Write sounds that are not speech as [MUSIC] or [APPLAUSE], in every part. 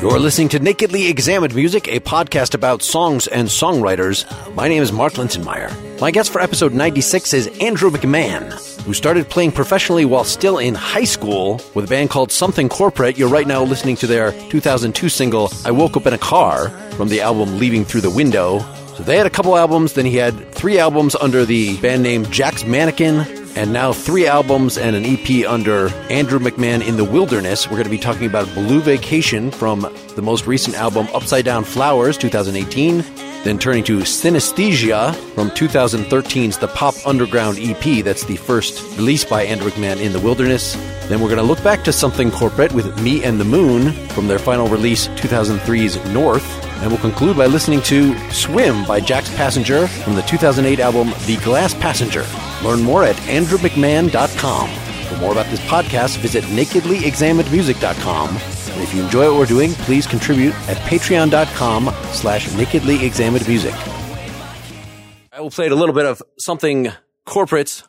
You're listening to Nakedly Examined Music, a podcast about songs and songwriters. My name is Mark Linsenmayer. My guest for episode 96 is Andrew McMahon, who started playing professionally while still in high school with a band called Something Corporate. You're right now listening to their 2002 single, I Woke Up in a Car, from the album Leaving Through the Window. So they had a couple albums, then he had three albums under the band name Jack's Mannequin, and now three albums and an EP under Andrew McMahon in the Wilderness. We're going to be talking about Blue Vacation from the most recent album Upside Down Flowers 2018, then turning to Synesthesia from 2013's The Pop Underground EP. That's the first release by Andrew McMahon in the Wilderness. Then we're going to look back to something corporate with Me and the Moon from their final release 2003's North. And we'll conclude by listening to Swim by Jack's Passenger from the 2008 album The Glass Passenger. Learn more at andrewmcmahon.com. For more about this podcast, visit nakedlyexaminedmusic.com. And if you enjoy what we're doing, please contribute at patreon.com slash nakedlyexaminedmusic. I will play a little bit of something corporate.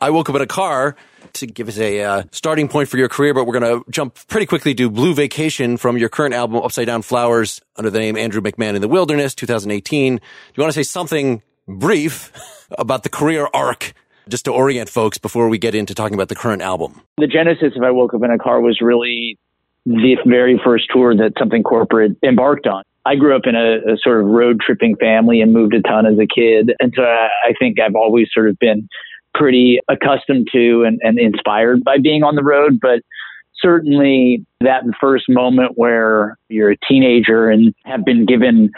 I woke up in a car to give us a uh, starting point for your career, but we're going to jump pretty quickly to Blue Vacation from your current album, Upside Down Flowers, under the name Andrew McMahon in the Wilderness, 2018. Do you want to say something brief [LAUGHS] about the career arc just to orient folks before we get into talking about the current album? The genesis of I Woke Up in a Car was really the very first tour that something corporate embarked on. I grew up in a, a sort of road tripping family and moved a ton as a kid. And so I, I think I've always sort of been pretty accustomed to and, and inspired by being on the road. But certainly that first moment where you're a teenager and have been given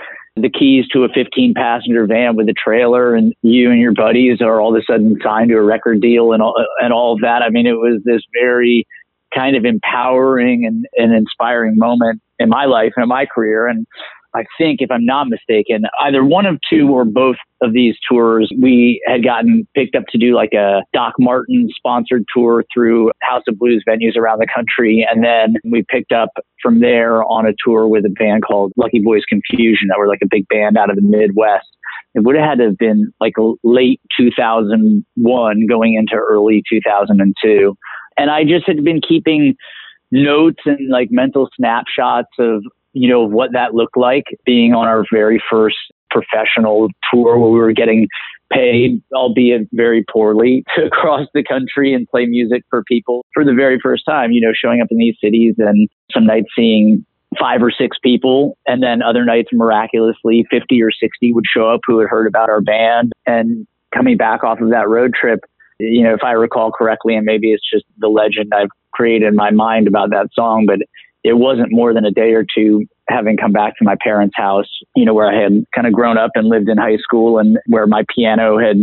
the keys to a 15 passenger van with a trailer and you and your buddies are all of a sudden signed to a record deal and all, and all of that. I mean, it was this very kind of empowering and, and inspiring moment in my life and in my career. And I think, if I'm not mistaken, either one of two or both of these tours, we had gotten picked up to do like a Doc Marten sponsored tour through House of Blues venues around the country. And then we picked up from there on a tour with a band called Lucky Boys Confusion that were like a big band out of the Midwest. It would have had to have been like late 2001 going into early 2002. And I just had been keeping notes and like mental snapshots of you know, what that looked like being on our very first professional tour where we were getting paid, albeit very poorly, [LAUGHS] to cross the country and play music for people for the very first time, you know, showing up in these cities and some nights seeing five or six people and then other nights miraculously 50 or 60 would show up who had heard about our band. And coming back off of that road trip you know if i recall correctly and maybe it's just the legend i've created in my mind about that song but it wasn't more than a day or two having come back to my parents' house, you know, where I had kind of grown up and lived in high school and where my piano had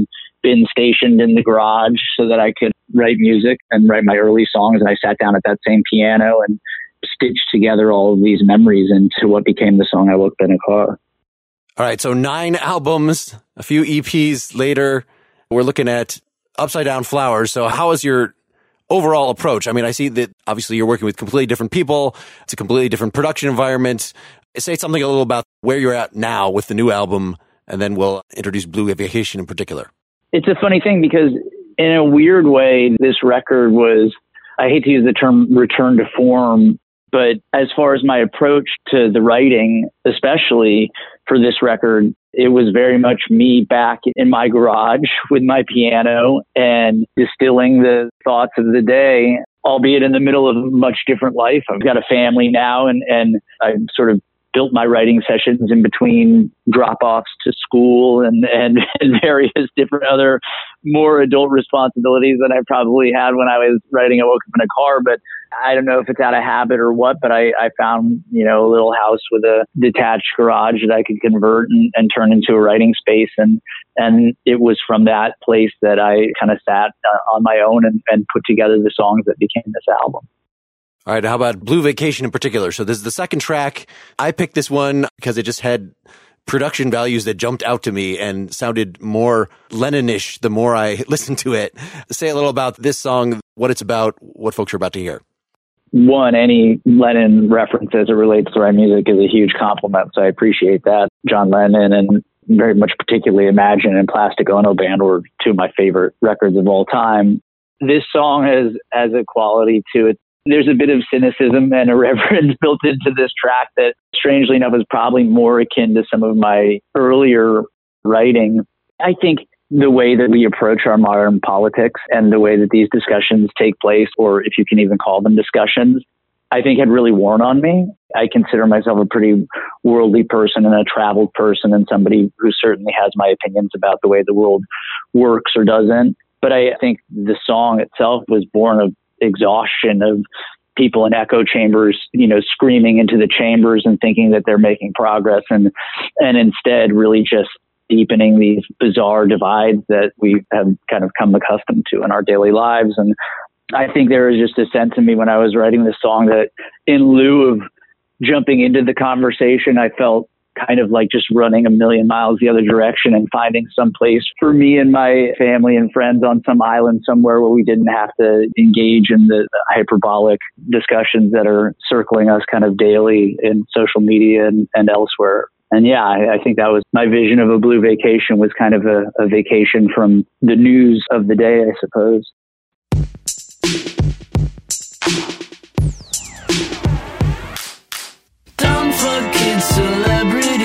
been stationed in the garage so that I could write music and write my early songs. And I sat down at that same piano and stitched together all of these memories into what became the song I Woke Up in a Car. All right. So nine albums, a few EPs later, we're looking at Upside Down Flowers. So how is your overall approach? I mean, I see that obviously you're working with completely different people. It's a completely different production environment. Say something a little about where you're at now with the new album, and then we'll introduce Blue Vacation in particular. It's a funny thing because in a weird way, this record was, I hate to use the term return to form, but as far as my approach to the writing, especially for this record, it was very much me back in my garage with my piano and distilling the thoughts of the day, albeit in the middle of a much different life. I've got a family now and, and I'm sort of built my writing sessions in between drop offs to school and, and, [LAUGHS] and various different other more adult responsibilities that I probably had when I was writing. I woke up in a car, but I don't know if it's out of habit or what, but I, I found, you know, a little house with a detached garage that I could convert and, and turn into a writing space. And, and it was from that place that I kind of sat uh, on my own and, and put together the songs that became this album. All right. How about Blue Vacation in particular? So this is the second track. I picked this one because it just had production values that jumped out to me and sounded more Lennonish the more I [LAUGHS] listened to it. Say a little about this song, what it's about, what folks are about to hear. One, any Lennon reference as it relates to our music is a huge compliment, so I appreciate that. John Lennon and very much particularly Imagine and Plastic Ono Band were two of my favorite records of all time. This song has has a quality to it there's a bit of cynicism [LAUGHS] and irreverence [LAUGHS] built into this track that, strangely enough, is probably more akin to some of my earlier writing. I think the way that we approach our modern politics and the way that these discussions take place, or if you can even call them discussions, I think had really worn on me. I consider myself a pretty worldly person and a traveled person and somebody who certainly has my opinions about the way the world works or doesn't. But I think the song itself was born of exhaustion of people in echo chambers, you know, screaming into the chambers and thinking that they're making progress and and instead really just deepening these bizarre divides that we have kind of come accustomed to in our daily lives. And I think there was just a sense in me when I was writing this song that in lieu of jumping into the conversation, I felt kind of like just running a million miles the other direction and finding some place for me and my family and friends on some island somewhere where we didn't have to engage in the hyperbolic discussions that are circling us kind of daily in social media and, and elsewhere. And yeah, I, I, think that was my vision of a blue vacation was kind of a, a vacation from the news of the day, I suppose. Oh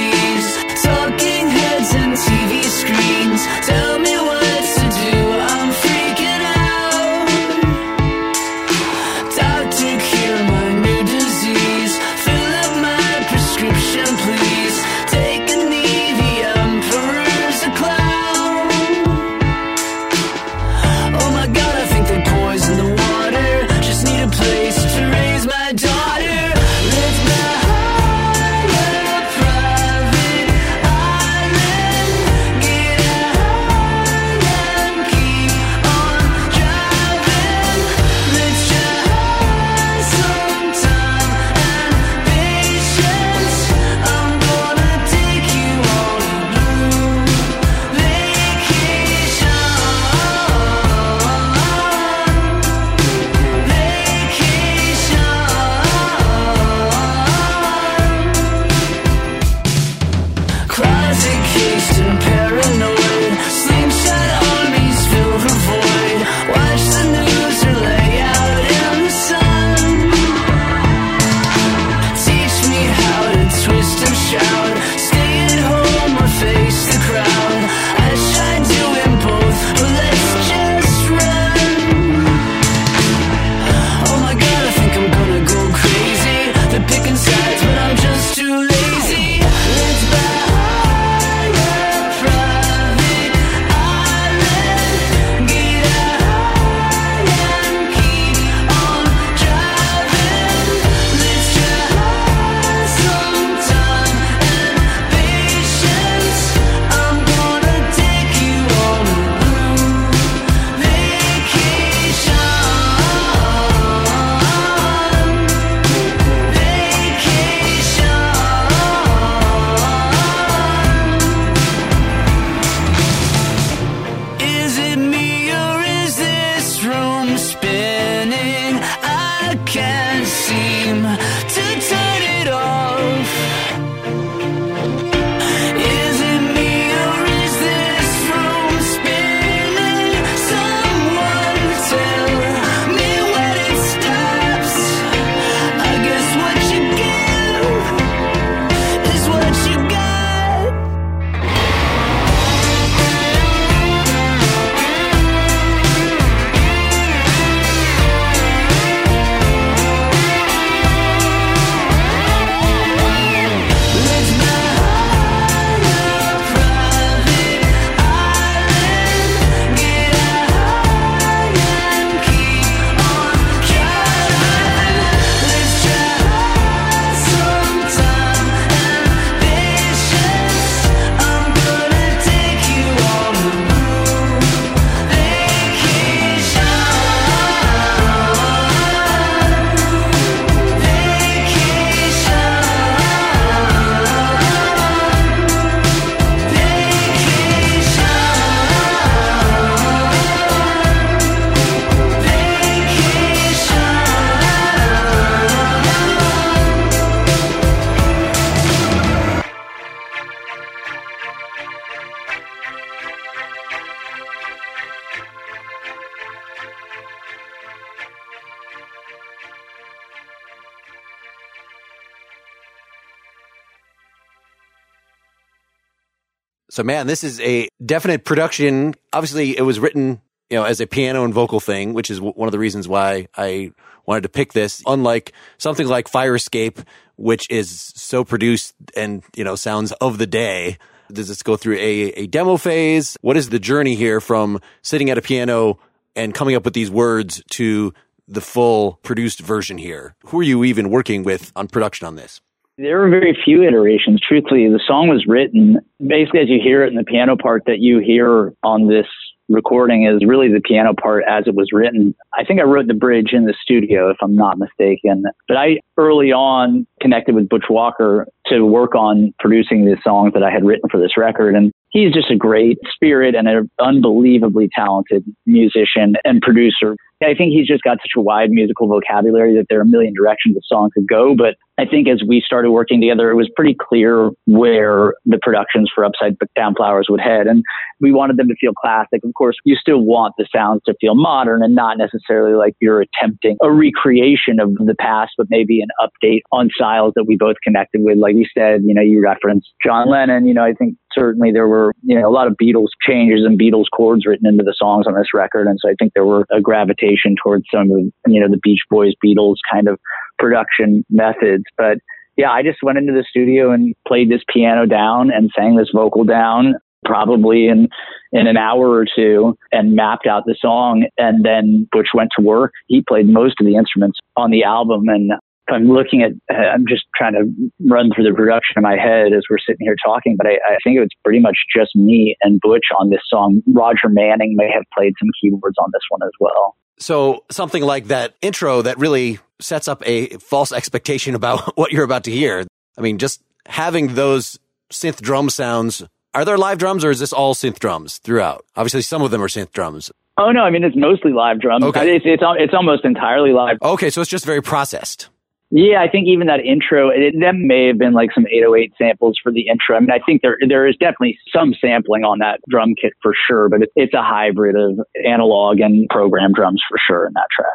So, man, this is a definite production. Obviously, it was written, you know, as a piano and vocal thing, which is w- one of the reasons why I wanted to pick this. Unlike something like Fire Escape, which is so produced and, you know, sounds of the day. Does this go through a, a demo phase? What is the journey here from sitting at a piano and coming up with these words to the full produced version here? Who are you even working with on production on this? There were very few iterations. Truthfully, the song was written basically as you hear it in the piano part that you hear on this recording is really the piano part as it was written. I think I wrote the bridge in the studio, if I'm not mistaken. But I early on connected with Butch Walker to work on producing the songs that I had written for this record. And he's just a great spirit and an unbelievably talented musician and producer. I think he's just got such a wide musical vocabulary that there are a million directions the song could go. But I think as we started working together, it was pretty clear where the productions for Upside Down Flowers would head. And we wanted them to feel classic. Of course, you still want the sounds to feel modern and not necessarily like you're attempting a recreation of the past, but maybe an update on styles that we both connected with. Like you said, you know, you referenced John Lennon. You know, I think certainly there were, you know, a lot of Beatles changes and Beatles chords written into the songs on this record. And so I think there were a gravitation towards some of, you know, the Beach Boys, Beatles kind of production methods. But yeah, I just went into the studio and played this piano down and sang this vocal down probably in in an hour or two and mapped out the song and then Butch went to work. He played most of the instruments on the album and I'm looking at, uh, I'm just trying to run through the production in my head as we're sitting here talking, but I, I think it was pretty much just me and Butch on this song. Roger Manning may have played some keyboards on this one as well. So something like that intro that really sets up a false expectation about [LAUGHS] what you're about to hear. I mean, just having those synth drum sounds. Are there live drums or is this all synth drums throughout? Obviously, some of them are synth drums. Oh no, I mean it's mostly live drums. Okay. It's, it's it's almost entirely live. Okay, so it's just very processed. Yeah, I think even that intro, it, that may have been like some 808 samples for the intro. I mean, I think there there is definitely some sampling on that drum kit for sure, but it, it's a hybrid of analog and program drums for sure in that track.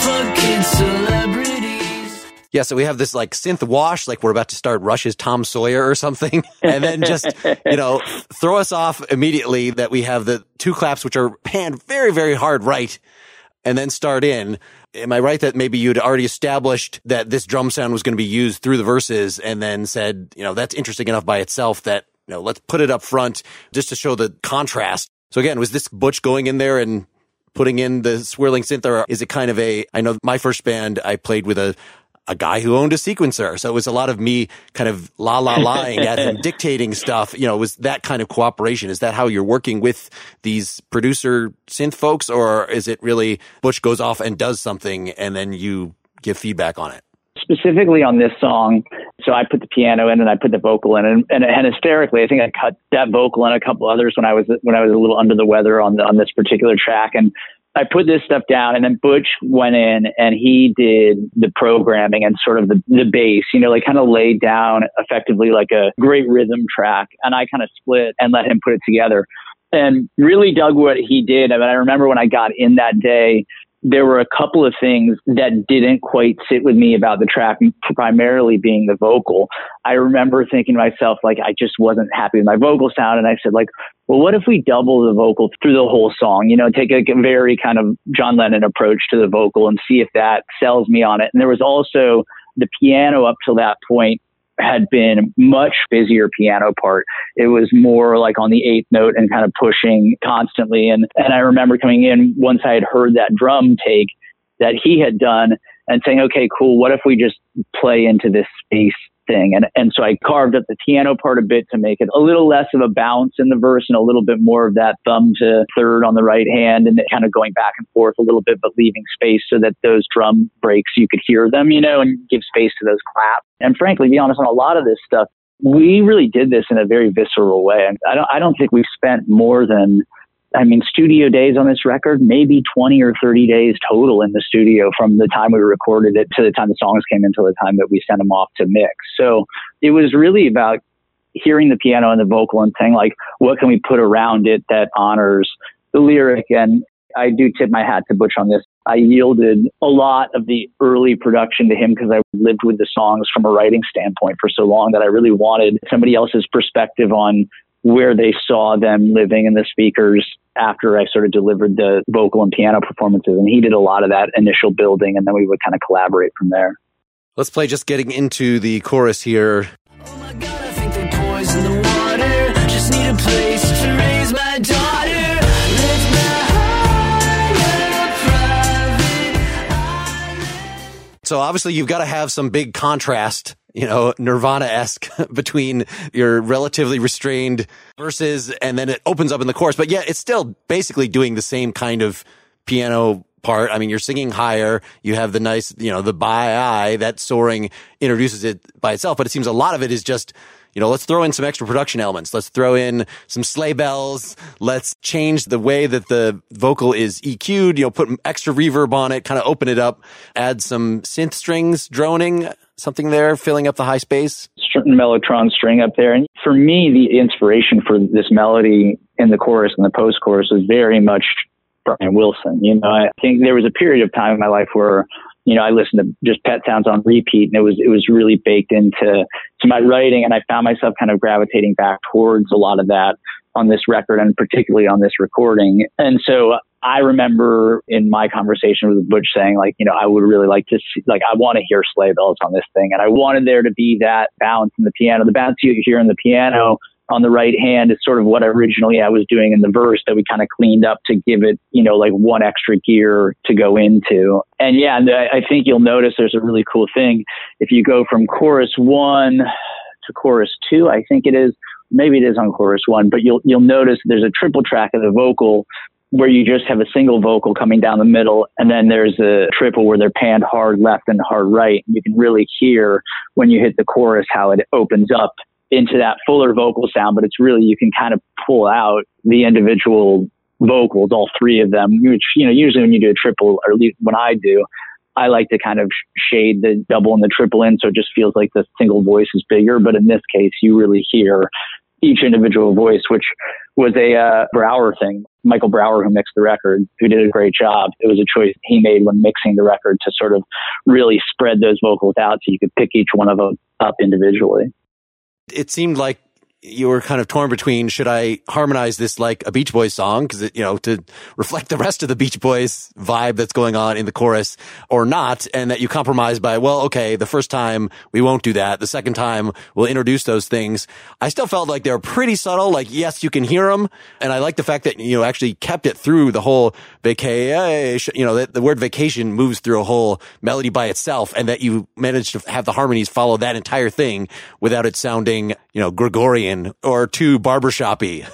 Forget celebrities. Yeah, so we have this like synth wash, like we're about to start Rush's Tom Sawyer or something, [LAUGHS] and then just you know throw us off immediately that we have the two claps which are panned very very hard right, and then start in. Am I right that maybe you'd already established that this drum sound was going to be used through the verses, and then said you know that's interesting enough by itself that you know let's put it up front just to show the contrast. So again, was this Butch going in there and putting in the swirling synth, or is it kind of a? I know my first band I played with a a guy who owned a sequencer, so it was a lot of me kind of la la [LAUGHS] lying at him, dictating stuff. You know, was that kind of cooperation? Is that how you're working with these producer synth folks, or is it really Butch goes off and does something and then you give feedback on it? specifically on this song. So I put the piano in and I put the vocal in, and, and, and hysterically, I think I cut that vocal and a couple others when I was when I was a little under the weather on the, on this particular track, and I put this stuff down, and then Butch went in and he did the programming and sort of the the bass, you know, like kind of laid down effectively like a great rhythm track, and I kind of split and let him put it together. And really dug what he did. I mean, I remember when I got in that day, there were a couple of things that didn't quite sit with me about the track, primarily being the vocal. I remember thinking to myself, like, I just wasn't happy with my vocal sound. And I said, like, well, what if we double the vocal through the whole song? You know, take a, very kind of John Lennon approach to the vocal and see if that sells me on it. And there was also the piano up till that point had been much busier piano part. It was more like on the eighth note and kind of pushing constantly. And, and I remember coming in once I had heard that drum take that he had done and saying, okay, cool. What if we just play into this space thing? And, and so I carved up the piano part a bit to make it a little less of a bounce in the verse and a little bit more of that thumb to third on the right hand and kind of going back and forth a little bit, but leaving space so that those drum breaks, you could hear them, you know, and give space to those claps. And frankly, be honest, on a lot of this stuff, we really did this in a very visceral way. I don't, I don't think we've spent more than I mean, studio days on this record, maybe 20 or 30 days total in the studio from the time we recorded it to the time the songs came to the time that we sent them off to mix. So it was really about hearing the piano and the vocal and saying, like, what can we put around it that honors the lyric? And I do tip my hat to Butch on this. I yielded a lot of the early production to him because I lived with the songs from a writing standpoint for so long that I really wanted somebody else's perspective on where they saw them living in the speakers after I sort of delivered the vocal and piano performances. And he did a lot of that initial building, and then we would kind of collaborate from there. Let's play just getting into the chorus here. Oh my god, I think they poison the water. Just need a place to raise my daughter. So obviously you've got to have some big contrast, you know, Nirvana esque [LAUGHS] between your relatively restrained verses and then it opens up in the chorus. But yeah, it's still basically doing the same kind of piano part. I mean, you're singing higher. You have the nice, you know, the by eye that soaring introduces it by itself. But it seems a lot of it is just, you know, let's throw in some extra production elements. Let's throw in some sleigh bells. Let's change the way that the vocal is EQ'd, you know, put extra reverb on it, kind of open it up, add some synth strings droning, something there, filling up the high space. Certain mellotron string up there. And for me, the inspiration for this melody in the chorus and the post chorus was very much Brian Wilson. You know, I think there was a period of time in my life where you know, I listened to just pet sounds on repeat and it was, it was really baked into to my writing. And I found myself kind of gravitating back towards a lot of that on this record and particularly on this recording. And so I remember in my conversation with Butch saying like, you know, I would really like to see, like, I want to hear sleigh bells on this thing. And I wanted there to be that bounce in the piano, the bounce you hear in the piano on the right hand is sort of what originally I was doing in the verse that we kind of cleaned up to give it, you know, like one extra gear to go into. And yeah, and I think you'll notice there's a really cool thing. If you go from chorus one to chorus two, I think it is, maybe it is on chorus one, but you'll, you'll notice there's a triple track of the vocal where you just have a single vocal coming down the middle, and then there's a triple where they're panned hard left and hard right. You can really hear when you hit the chorus how it opens up into that fuller vocal sound, but it's really, you can kind of pull out the individual vocals, all three of them, which, you know, usually when you do a triple, or at least when I do, I like to kind of shade the double and the triple in so it just feels like the single voice is bigger. But in this case, you really hear each individual voice, which was a uh, Brauer thing. Michael Brauer, who mixed the record, who did a great job. It was a choice he made when mixing the record to sort of really spread those vocals out so you could pick each one of them up individually it seemed like you were kind of torn between should I harmonize this like a Beach Boys song because you know to reflect the rest of the Beach Boys vibe that's going on in the chorus or not, and that you compromise by well, okay, the first time we won't do that, the second time we'll introduce those things. I still felt like they were pretty subtle. Like yes, you can hear them, and I like the fact that you know actually kept it through the whole vacation. You know the, the word vacation moves through a whole melody by itself, and that you managed to have the harmonies follow that entire thing without it sounding you know Gregorian or too barbershoppy.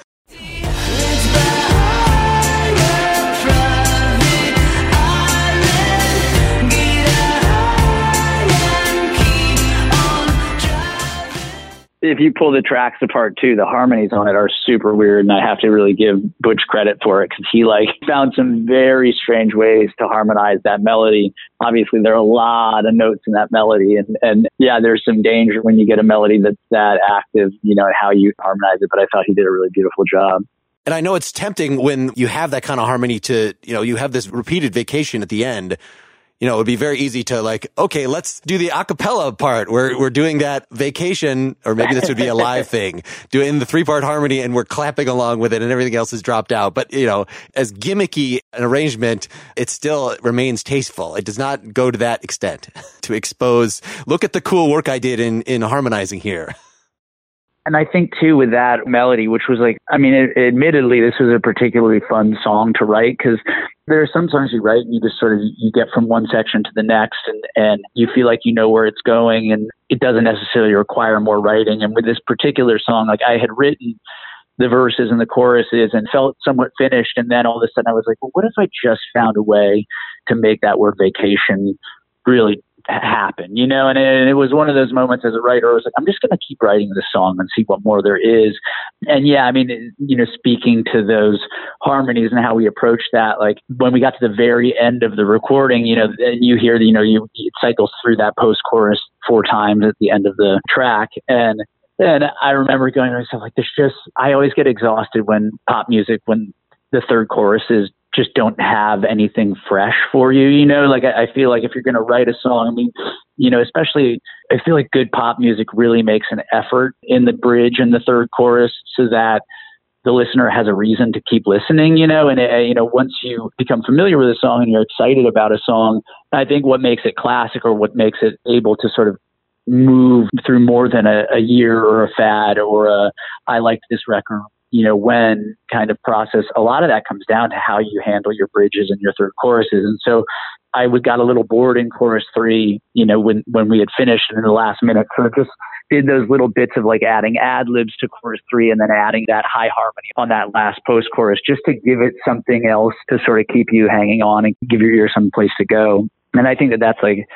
If you pull the tracks apart too, the harmonies on it are super weird, and I have to really give Butch credit for it because he like [LAUGHS] found some very strange ways to harmonize that melody. Obviously, there are a lot of notes in that melody, and and yeah, there's some danger when you get a melody that's that active, you know, and how you harmonize it. But I thought he did a really beautiful job. And I know it's tempting when you have that kind of harmony to, you know, you have this repeated vacation at the end you know, it would be very easy to like, okay, let's do the acapella part. We're, we're doing that vacation, or maybe this would be a live [LAUGHS] thing, doing the three part harmony and we're clapping along with it and everything else is dropped out. But, you know, as gimmicky an arrangement, it still remains tasteful. It does not go to that extent [LAUGHS] to expose, look at the cool work I did in, in harmonizing here. And I think too with that melody, which was like, I mean, it, admittedly, this was a particularly fun song to write because there are some songs you write and you just sort of you get from one section to the next and and you feel like you know where it's going and it doesn't necessarily require more writing. And with this particular song, like I had written the verses and the choruses and felt somewhat finished, and then all of a sudden I was like, well, what if I just found a way to make that word vacation really happen, you know, and it, it, was one of those moments as a writer, I was like, I'm just going to keep writing this song and see what more there is. And yeah, I mean, you know, speaking to those harmonies and how we approach that, like when we got to the very end of the recording, you know, and you hear, you know, you, it cycles through that post chorus four times at the end of the track. And and I remember going to myself like, there's just, I always get exhausted when pop music, when the third chorus is just don't have anything fresh for you. You know, like I, I feel like if you're going to write a song, I mean, you know, especially I feel like good pop music really makes an effort in the bridge and the third chorus so that the listener has a reason to keep listening, you know, and, uh, you know, once you become familiar with a song and you're excited about a song, I think what makes it classic or what makes it able to sort of move through more than a, a year or a fad or a, I liked this record you know, when kind of process, a lot of that comes down to how you handle your bridges and your third choruses. And so I would got a little bored in chorus three, you know, when, when we had finished in the last minute. So just did those little bits of like adding ad libs to chorus three and then adding that high harmony on that last post chorus just to give it something else to sort of keep you hanging on and give your ear some place to go. And I think that that's like,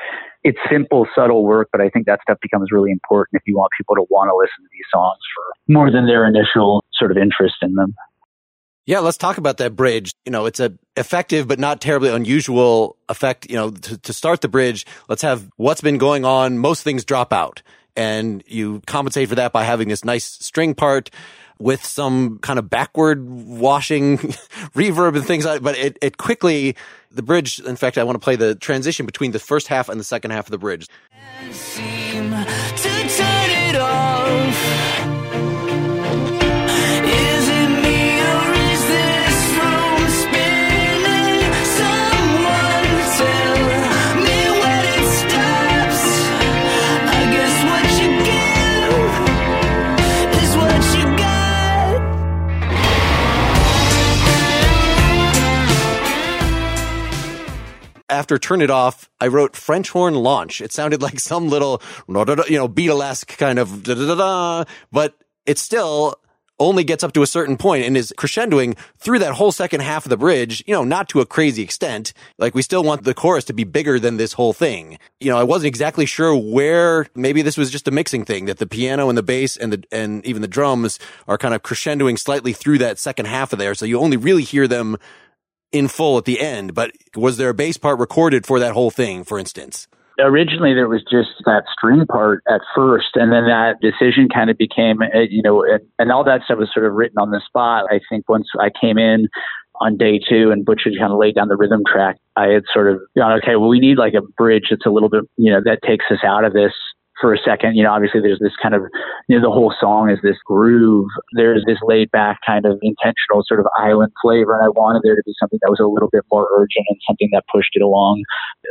it's simple, subtle work, but I think that stuff becomes really important if you want people to want to listen to these songs for more than their initial sort of interest in them. Yeah, let's talk about that bridge. You know, it's a effective but not terribly unusual effect. You know, to, to start the bridge, let's have what's been going on. Most things drop out, and you compensate for that by having this nice string part with some kind of backward washing [LAUGHS] reverb and things like But it, it quickly, the bridge, in fact, I want to play the transition between the first half and the second half of the bridge. After Turn It Off, I wrote French horn launch. It sounded like some little, you know, Beatlesque kind of, da, da, da, but it still only gets up to a certain point and is crescendoing through that whole second half of the bridge, you know, not to a crazy extent. Like we still want the chorus to be bigger than this whole thing. You know, I wasn't exactly sure where maybe this was just a mixing thing that the piano and the bass and the, and even the drums are kind of crescendoing slightly through that second half of there. So you only really hear them in full at the end, but was there a bass part recorded for that whole thing, for instance? Originally, there was just that string part at first, and then that decision kind of became, uh, you know, and, all that stuff was sort of written on the spot. I think once I came in on day two and Butch had kind of laid down the rhythm track, I had sort of gone, okay, well, we need like a bridge that's a little bit, you know, that takes us out of this for a second. You know, obviously there's this kind of, you know, the whole song is this groove. There's this laid back kind of intentional sort of island flavor. And I wanted there to be something that was a little bit more urgent and something that pushed it along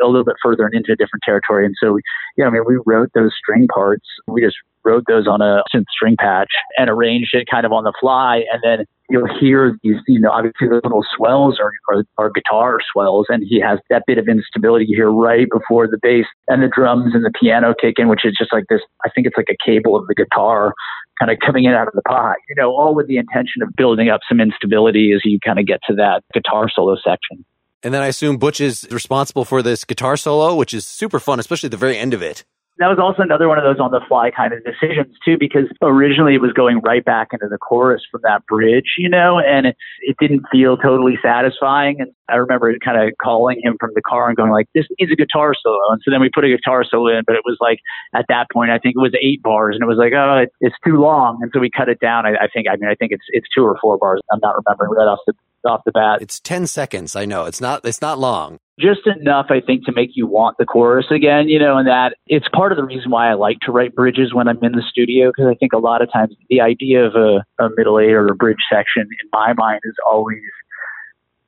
a little bit further and into a different territory. And so, yeah, I mean, we wrote those string parts. We just wrote those on a synth string patch and arranged it kind of on the fly. And then you'll hear these, you know, obviously the little swells are guitar swells, and he has that bit of instability here right before the bass and the drums and the piano kick in, which is just like this. I think it's like a cable of the guitar kind of coming in out of the pot, you know, all with the intention of building up some instability as you kind of get to that guitar solo section. And then I assume Butch is responsible for this guitar solo, which is super fun, especially at the very end of it that was also another one of those on the fly kind of decisions too, because originally it was going right back into the chorus from that bridge, you know, and it, it didn't feel totally satisfying. And I remember kind of calling him from the car and going like, this needs a guitar solo. And so then we put a guitar solo in, but it was like at that point, I think it was eight bars and it was like, oh, it, it's too long. And so we cut it down. I, I think, I mean, I think it's, it's two or four bars. I'm not remembering right off the, off the bat. It's 10 seconds. I know it's not, it's not long just enough, I think, to make you want the chorus again, you know, and that it's part of the reason why I like to write bridges when I'm in the studio, because I think a lot of times the idea of a, a middle eight or a bridge section in my mind is always,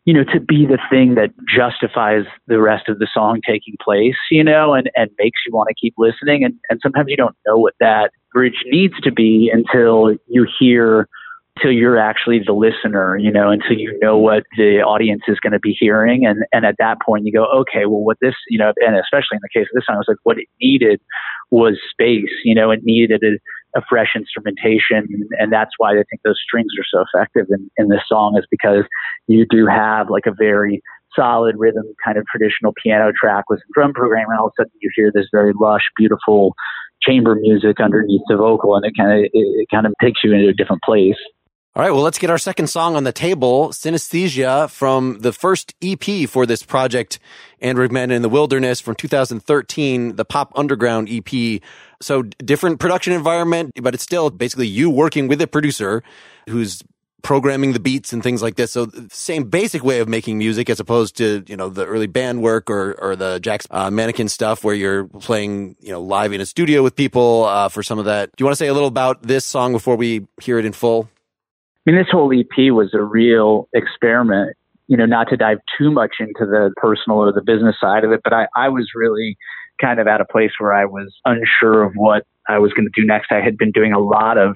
you know, to be the thing that justifies the rest of the song taking place, you know, and, and makes you want to keep listening. And, and sometimes you don't know what that bridge needs to be until you hear until you're actually the listener, you know, until you know what the audience is going to be hearing. And, and at that point you go, okay, well, what this, you know, and especially in the case of this song, I was like, what it needed was space, you know, it needed a, a fresh instrumentation. And that's why I think those strings are so effective in, in this song is because you do have like a very solid rhythm kind of traditional piano track with some drum programming. And all of a sudden you hear this very lush, beautiful chamber music underneath the vocal and it kind of, it, it kind of takes you into a different place. All right, well, let's get our second song on the table, Synesthesia from the first EP for this project, Andrew McMahon in the Wilderness from 2013, the Pop Underground EP. So different production environment, but it's still basically you working with a producer who's programming the beats and things like this. So same basic way of making music as opposed to, you know, the early band work or, or the Jack's uh, mannequin stuff where you're playing, you know, live in a studio with people uh, for some of that. Do you want to say a little about this song before we hear it in full? I mean, this whole EP was a real experiment, you know, not to dive too much into the personal or the business side of it, but I, I was really kind of at a place where I was unsure of what I was going to do next. I had been doing a lot of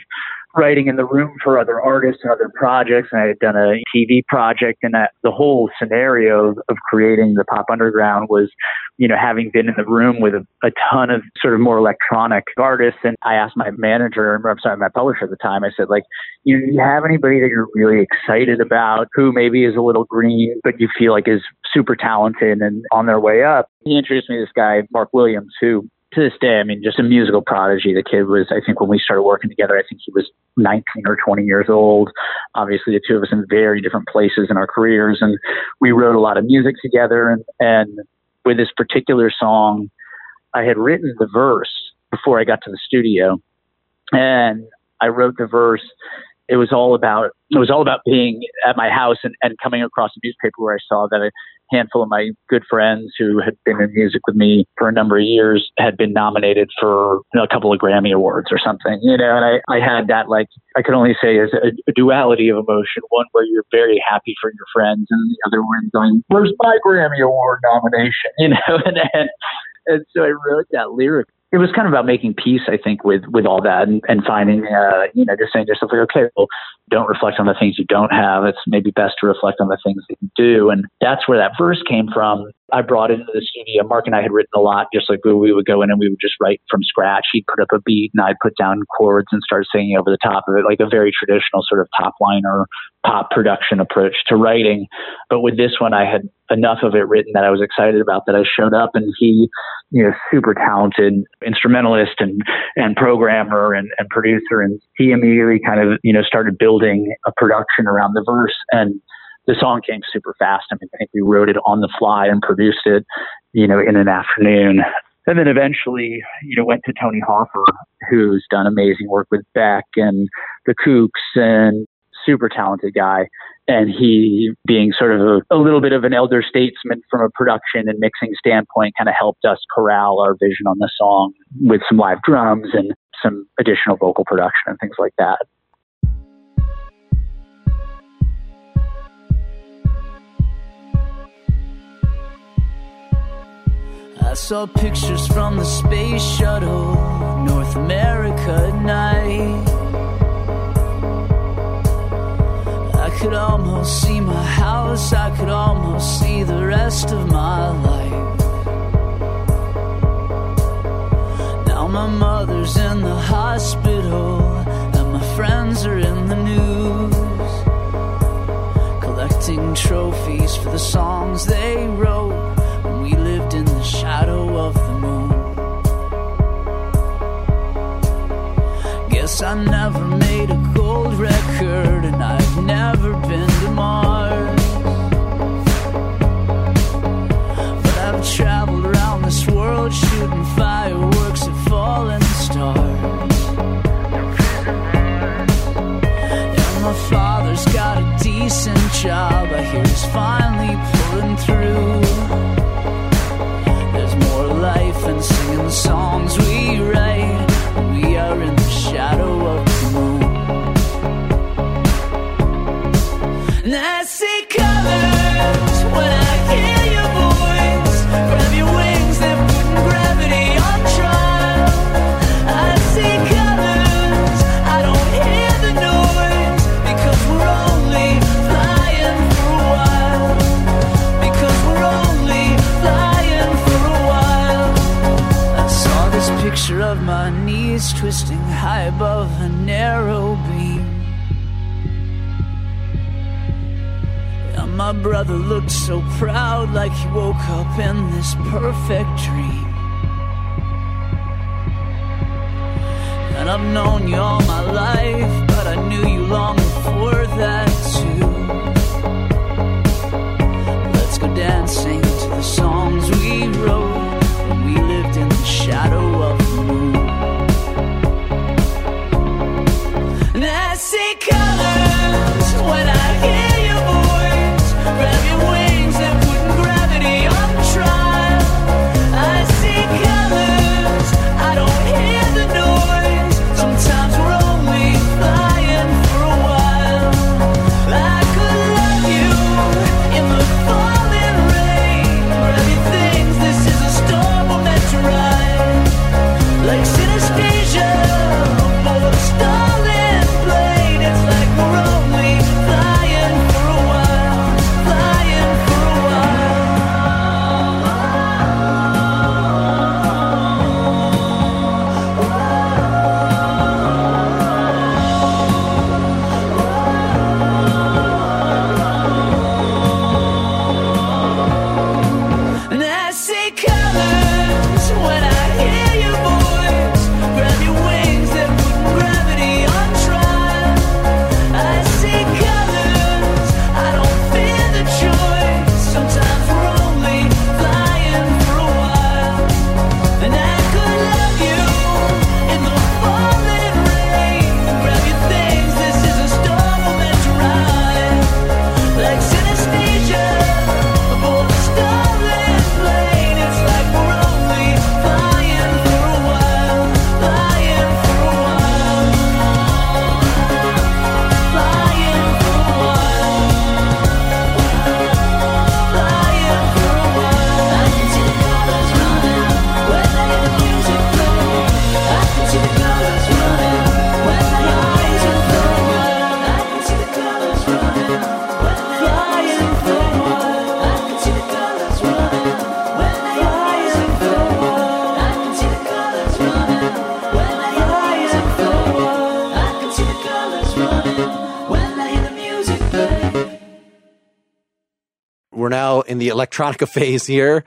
writing in the room for other artists and other projects. And I had done a TV project and that, the whole scenario of, creating the pop underground was, you know, having been in the room with a, a ton of sort of more electronic artists. And I asked my manager, I'm sorry, my publisher at the time, I said, like, you, you have anybody that you're really excited about who maybe is a little green, but you feel like is super talented and on their way up? He introduced me to this guy, Mark Williams, who to this day, I mean, just a musical prodigy. The kid was, I think, when we started working together, I think he was 19 or 20 years old. Obviously, the two of us in very different places in our careers, and we wrote a lot of music together. And, and with this particular song, I had written the verse before I got to the studio, and I wrote the verse. It was all about it was all about being at my house and, and coming across a newspaper where I saw that handful of my good friends who had been in music with me for a number of years had been nominated for you know, a couple of Grammy awards or something, you know, and I, I had that like, I could only say as a, a duality of emotion, one where you're very happy for your friends and the other one going, where's my Grammy award nomination, [LAUGHS] you know, and, and, and so I wrote that lyric it was kind of about making peace, I think, with with all that and, and finding, uh, you know, just saying to yourself, like, okay, well, don't reflect on the things you don't have. It's maybe best to reflect on the things that you do. And that's where that verse came from. I brought it into the studio. Mark and I had written a lot, just like we would go in and we would just write from scratch. He'd put up a beat and I'd put down chords and start singing over the top of it, like a very traditional sort of top liner pop production approach to writing. But with this one, I had enough of it written that I was excited about that I showed up and he, you know, super talented instrumentalist and, and programmer and, and producer. And he immediately kind of, you know, started building a production around the verse and the song came super fast. I mean, I think we wrote it on the fly and produced it, you know, in an afternoon. And then eventually, you know, went to Tony Hoffer, who's done amazing work with Beck and the Kooks and super talented guy. And he, being sort of a, a, little bit of an elder statesman from a production and mixing standpoint, kind of helped us corral our vision on the song with some live drums and some additional vocal production and things like that. Saw pictures from the space shuttle, North America at night. I could almost see my house, I could almost see the rest of my life. Now my mother's in the hospital, and my friends are in the news, collecting trophies for the songs they wrote shadow of the moon. Guess I never made a gold record, and I've never been to Mars. But I've traveled around this world shooting fireworks at falling stars. And my father's got a decent job, I hear he's finally singing the songs we write we are in the shadow of the moon. I knees twisting high above a narrow beam. And my brother looked so proud, like he woke up in this perfect dream. And I've known you all my life, but I knew you long before that too. Let's go dancing to the songs we wrote when we lived in the shadow of the moon. And electronica [LAUGHS] phase here.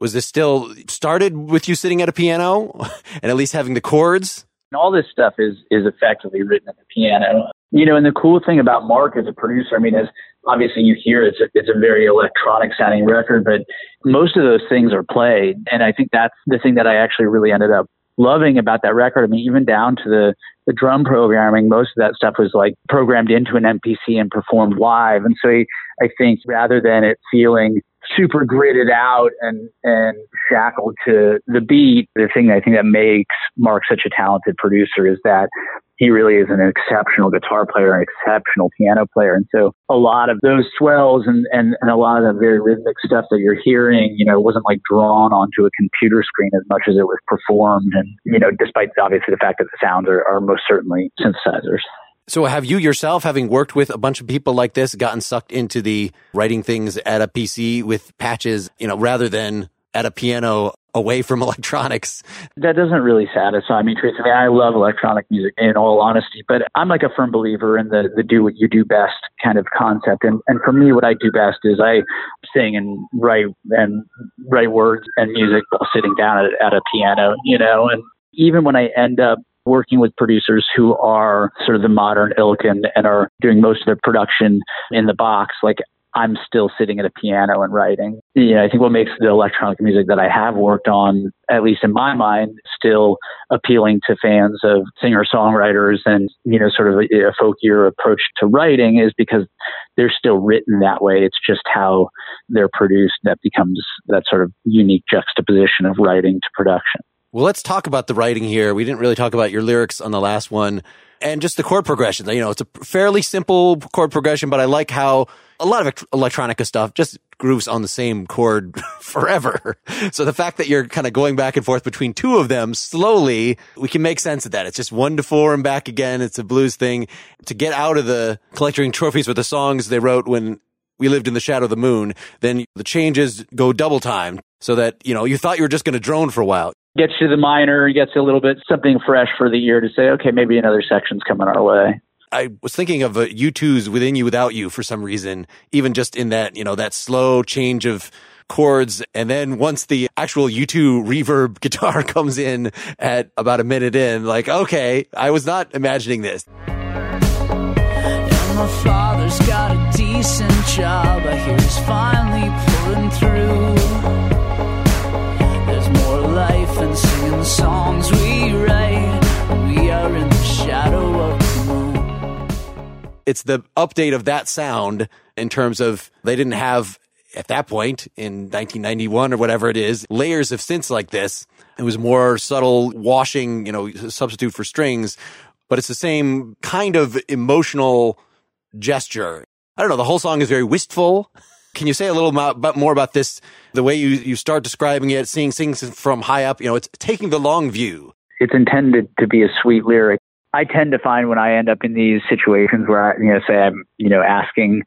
Was this still started with you sitting at a piano [LAUGHS] and at least having the chords? And all this stuff is is effectively written at the piano. You know, and the cool thing about Mark as a producer, I mean, is obviously you hear it's a, it's a very electronic sounding record, but most of those things are played, and I think that's the thing that I actually really ended up loving about that record. I mean, even down to the the drum programming, most of that stuff was like programmed into an MPC and performed live, and so I, I think rather than it feeling super gridded out and and shackled to the beat. The thing I think that makes Mark such a talented producer is that he really is an exceptional guitar player, an exceptional piano player. And so a lot of those swells and, and, and a lot of the very rhythmic stuff that you're hearing, you know, wasn't like drawn onto a computer screen as much as it was performed. And, you know, despite obviously the fact that the sounds are, are most certainly synthesizers. So have you yourself, having worked with a bunch of people like this, gotten sucked into the writing things at a PC with patches, you know, rather than at a piano away from [LAUGHS] electronics? That doesn't really satisfy me, Tracy. I mean, I love electronic music in all honesty, but I'm like a firm believer in the, the do what you do best kind of concept. And, and for me, what I do best is I sing and write and write words and music while sitting down at, at a piano, you know, and even when I end up working with producers who are sort of the modern ilk and, and are doing most of their production in the box. Like I'm still sitting at a piano and writing. Yeah, I think what makes the electronic music that I have worked on, at least in my mind, still appealing to fans of singer songwriters and, you know, sort of a, a folkier approach to writing is because they're still written that way. It's just how they're produced that becomes that sort of unique juxtaposition of writing to production. Well, let's talk about the writing here. We didn't really talk about your lyrics on the last one and just the chord progression. You know, it's a fairly simple chord progression, but I like how a lot of electronica stuff just grooves on the same chord [LAUGHS] forever. So the fact that you're kind of going back and forth between two of them slowly, we can make sense of that. It's just one to four and back again. It's a blues thing to get out of the collecting trophies with the songs they wrote when we lived in the shadow of the moon. Then the changes go double time so that, you know, you thought you were just going to drone for a while gets you the minor, gets a little bit something fresh for the year to say, okay, maybe another section's coming our way. I was thinking of uh, U2's Within You Without You for some reason, even just in that, you know, that slow change of chords. And then once the actual U2 reverb [LAUGHS] guitar comes in at about a minute in, like, okay, I was not imagining this. And my father's got a decent job. I hear he's finally pulling through and singing the songs we write. We are in the shadow of the moon. It's the update of that sound in terms of they didn't have at that point in 1991 or whatever it is, layers of synths like this. It was more subtle washing, you know, substitute for strings, but it's the same kind of emotional gesture. I don't know. The whole song is very wistful. [LAUGHS] Can you say a little about, more about this? The way you, you start describing it, seeing things from high up, you know, it's taking the long view. It's intended to be a sweet lyric. I tend to find when I end up in these situations where I, you know, say I'm, you know, asking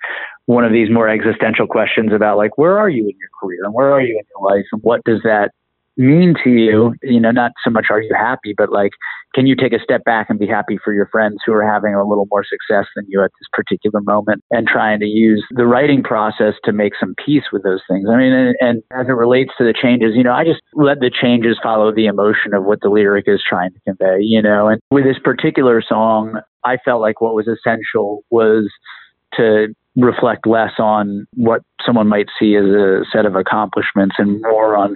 one of these more existential questions about like, where are you in your career and where are you in your life and what does that mean to you, you know, not so much are you happy, but like, can you take a step back and be happy for your friends who are having a little more success than you at this particular moment and trying to use the writing process to make some peace with those things? I mean, and, and as it relates to the changes, you know, I just let the changes follow the emotion of what the lyric is trying to convey, you know, and with this particular song, I felt like what was essential was to reflect less on what someone might see as a set of accomplishments and more on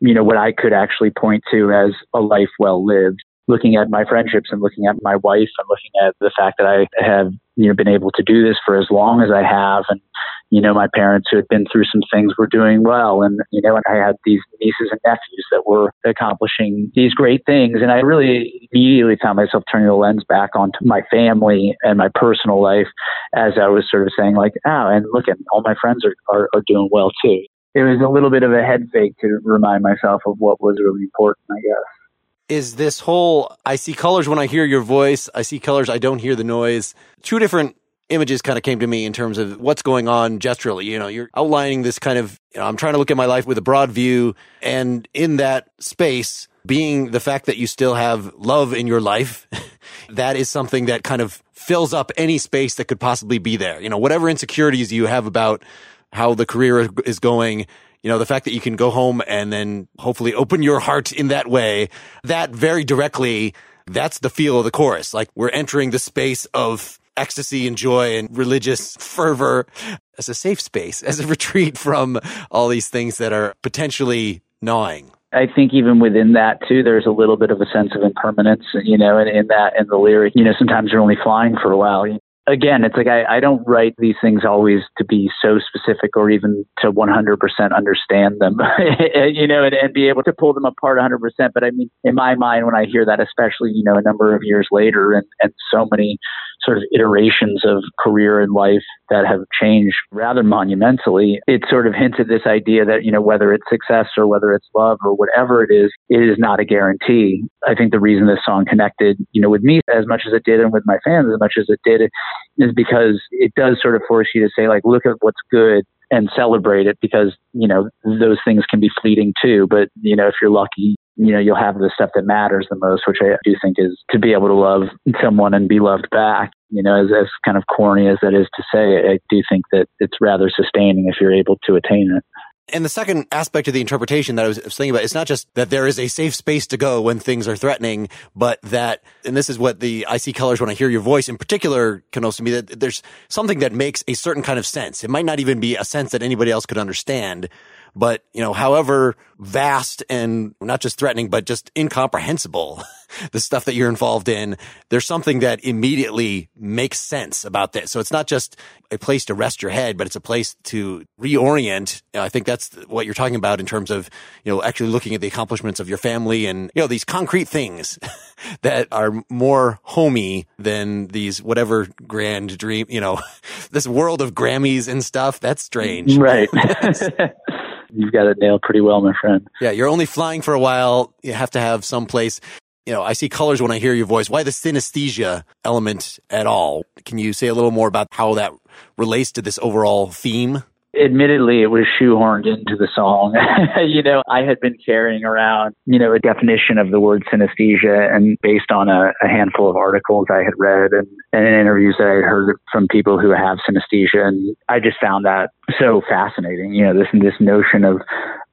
you know, what I could actually point to as a life well lived. Looking at my friendships and looking at my wife and looking at the fact that I have, you know, been able to do this for as long as I have and, you know, my parents who had been through some things were doing well. And, you know, and I had these nieces and nephews that were accomplishing these great things. And I really immediately found myself turning the lens back onto my family and my personal life as I was sort of saying like, oh, and look at all my friends are, are, are doing well too it was a little bit of a head fake to remind myself of what was really important, I guess. Is this whole I see colors when I hear your voice, I see colors, I don't hear the noise. Two different images kind of came to me in terms of what's going on gesturally. You know, you're outlining this kind of, you know, I'm trying to look at my life with a broad view. And in that space, being the fact that you still have love in your life, [LAUGHS] that is something that kind of fills up any space that could possibly be there. You know, whatever insecurities you have about how the career is going. You know, the fact that you can go home and then hopefully open your heart in that way, that very directly, that's the feel of the chorus. Like we're entering the space of ecstasy and joy and religious fervor as a safe space, as a [LAUGHS] retreat from all these things that are potentially gnawing. I think even within that too, there's a little bit of a sense of impermanence, you know, and in that in the lyric, you know, sometimes you're only flying for a while again, it's like I, I don't write these things always to be so specific or even to 100% understand them, [LAUGHS] you know, and, and be able to pull them apart 100%. But I mean, in my mind, when I hear that, especially, you know, a number of years later and, and so many sort of iterations of career and life that have changed rather monumentally, it sort of hinted this idea that, you know, whether it's success or whether it's love or whatever it is, it is not a guarantee. I think the reason this song connected, you know, with me as much as it did and with my fans as much as it did is because it does sort of force you to say, like, look at what's good and celebrate it because, you know, those things can be fleeting too. But, you know, if you're lucky, you know, you'll have the stuff that matters the most, which I do think is to be able to love someone and be loved back. You know, as, as kind of corny as that is to say, I do think that it's rather sustaining if you're able to attain it. And the second aspect of the interpretation that I was thinking about, it's not just that there is a safe space to go when things are threatening, but that, and this is what the I see colors when I hear your voice in particular can also me that there's something that makes a certain kind of sense. It might not even be a sense that anybody else could understand, but, you know, however vast and not just threatening, but just incomprehensible, [LAUGHS] the stuff that you're involved in, there's something that immediately makes sense about this. So it's not just a place to rest your head, but it's a place to reorient. You know, I think that's what you're talking about in terms of, you know, actually looking at the accomplishments of your family and, you know, these concrete things [LAUGHS] that are more homey than these whatever grand dream, you know, [LAUGHS] this world of Grammys and stuff. That's strange. Right. You've got it nailed pretty well, my friend. Yeah, you're only flying for a while. You have to have some place. You know, I see colors when I hear your voice. Why the synesthesia element at all? Can you say a little more about how that relates to this overall theme? Admittedly it was shoehorned into the song. [LAUGHS] you know, I had been carrying around, you know, a definition of the word synesthesia and based on a, a handful of articles I had read and, and interviews that I had heard from people who have synesthesia. And I just found that so fascinating, you know, this, this notion of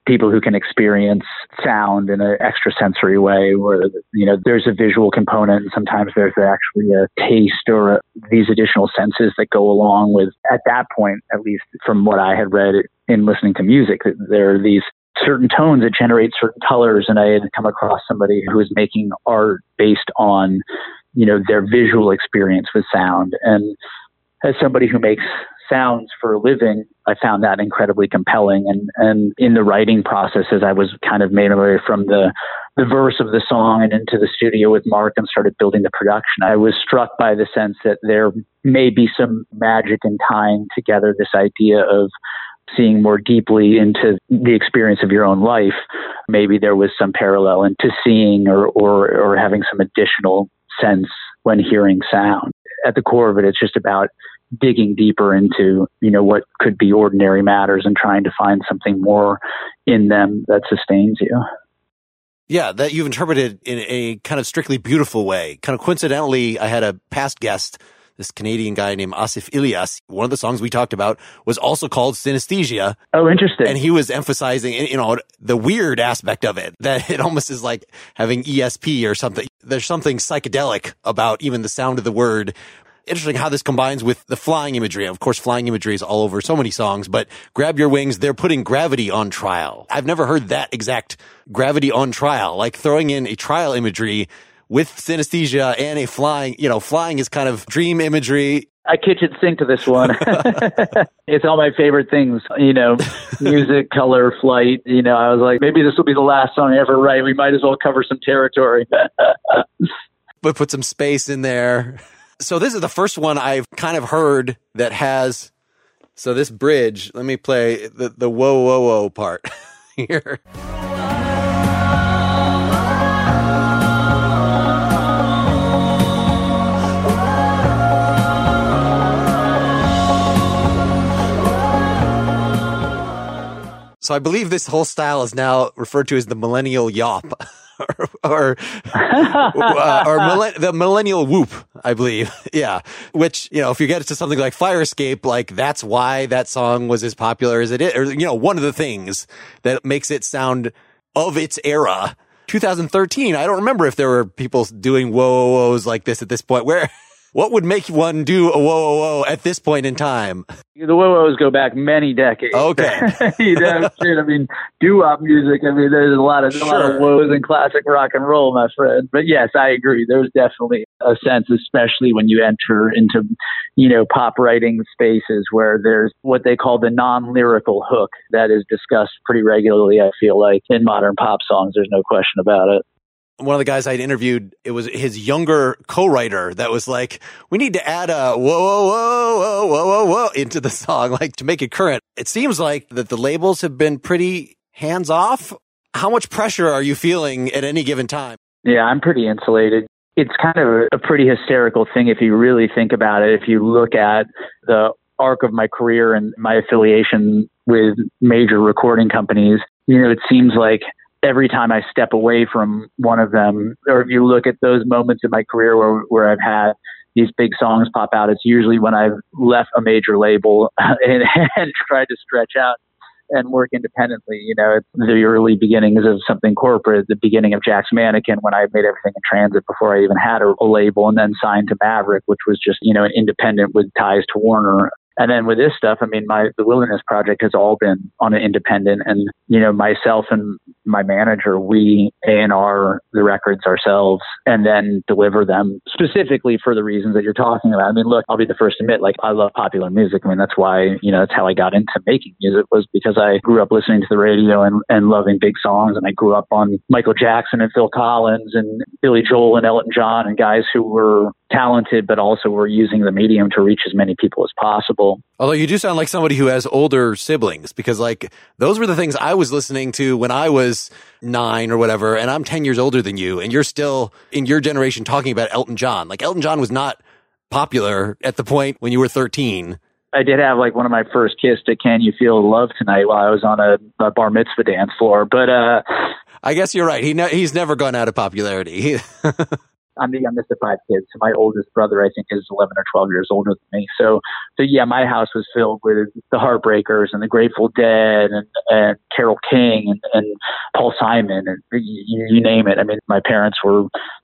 people who can experience sound in an extrasensory way where you know there's a visual component and sometimes there's actually a taste or a, these additional senses that go along with at that point at least from what i had read in listening to music there are these certain tones that generate certain colors. And i had come across somebody who was making art based on you know their visual experience with sound. And as somebody who makes sounds for a living, I found that incredibly compelling. And, and in the writing process, as I was kind of made my way from the, the verse of the song and into the studio with Mark and started building the production, I was struck by the sense that there may be some magic in tying together this idea of seeing more deeply into the experience of your own life. Maybe there was some parallel into seeing or, or, or having some additional sense when hearing sound. At the core of it, it's just about digging deeper into you know what could be ordinary matters and trying to find something more in them that sustains you yeah that you've interpreted in a kind of strictly beautiful way kind of coincidentally i had a past guest this Canadian guy named Asif Ilyas. One of the songs we talked about was also called Synesthesia. Oh, interesting. And he was emphasizing, you know, the weird aspect of it, [LAUGHS] that it almost is like having ESP or something. There's something psychedelic about even the sound of the word interesting how this combines with the flying imagery. Of course, flying imagery is all over so many songs, but grab your wings. They're putting gravity on trial. I've never heard that exact gravity on trial, like throwing in a trial imagery with synesthesia and a flying, you know, flying is kind of dream imagery. I kitchen sink to this one. [LAUGHS] it's all my favorite things, you know, music, color, flight. You know, I was like, maybe this will be the last song I ever write. We might as well cover some territory. [LAUGHS] but put some space in there. So this is the first one I've kind of heard that has. So this bridge, let me play the the whoa whoa whoa part [LAUGHS] here. So I believe this whole style is now referred to as the millennial yawp. or [LAUGHS] or, uh, or millen- the millennial whoop, I believe. [LAUGHS] yeah. Which, you know, if you get it to something like Fire Escape, like that's why that song was as popular as it is, or, you know, one of the things that makes it sound of its era. 2013, I don't remember if there were people doing whoa, whoa, whoas like this at this point. Where, what would make one do a whoa, whoa, whoa at this point in time? The Whoa-Who's go back many decades. Okay. [LAUGHS] you know, shit. I mean, doo-wop music. I mean, there's a lot of a lot of woes in classic rock and roll, my friend. But yes, I agree. There's definitely a sense, especially when you enter into, you know, pop writing spaces where there's what they call the non-lyrical hook that is discussed pretty regularly. I feel like in modern pop songs, there's no question about it. One of the guys I'd interviewed, it was his younger co-writer that was like, we need to add a whoa, whoa, whoa, whoa, whoa, whoa, whoa into the song, like to make it current. It seems like that the labels have been pretty hands off. How much pressure are you feeling at any given time? Yeah, I'm pretty insulated. It's kind of a, a pretty hysterical thing if you really think about it. If you look at the arc of my career and my affiliation with major recording companies, you know, it seems like every time I step away from one of them, or if you look at those moments in my career where, where I've had these big songs pop out, it's usually when I've left a major label [LAUGHS] and, and tried to stretch out and work independently. You know, it's the early beginnings of something corporate, the beginning of Jack's Mannequin when I made everything in transit before I even had a, a label and then signed to Maverick, which was just, you know, an independent with ties to Warner. And then with this stuff, I mean, my the Wilderness Project has all been on an independent, and you know, myself and my manager, we A and R the records ourselves, and then deliver them specifically for the reasons that you're talking about. I mean, look, I'll be the first to admit, like, I love popular music. I mean, that's why you know that's how I got into making music was because I grew up listening to the radio and and loving big songs, and I grew up on Michael Jackson and Phil Collins and Billy Joel and Elton John and guys who were talented, but also we're using the medium to reach as many people as possible. Although you do sound like somebody who has older siblings because like those were the things I was listening to when I was nine or whatever. And I'm 10 years older than you and you're still in your generation talking about Elton John. Like Elton John was not popular at the point when you were 13. I did have like one of my first kiss to Can You Feel Love Tonight while I was on a, a bar mitzvah dance floor. But uh, I guess you're right. He ne- he's never gone out of popularity. [LAUGHS] I'm the youngest of five kids. So my oldest brother, I think, is 11 or 12 years older than me. So, so yeah, my house was filled with the Heartbreakers and the Grateful Dead and, and Carole King and, and Paul Simon and you, you name it. I mean, my parents were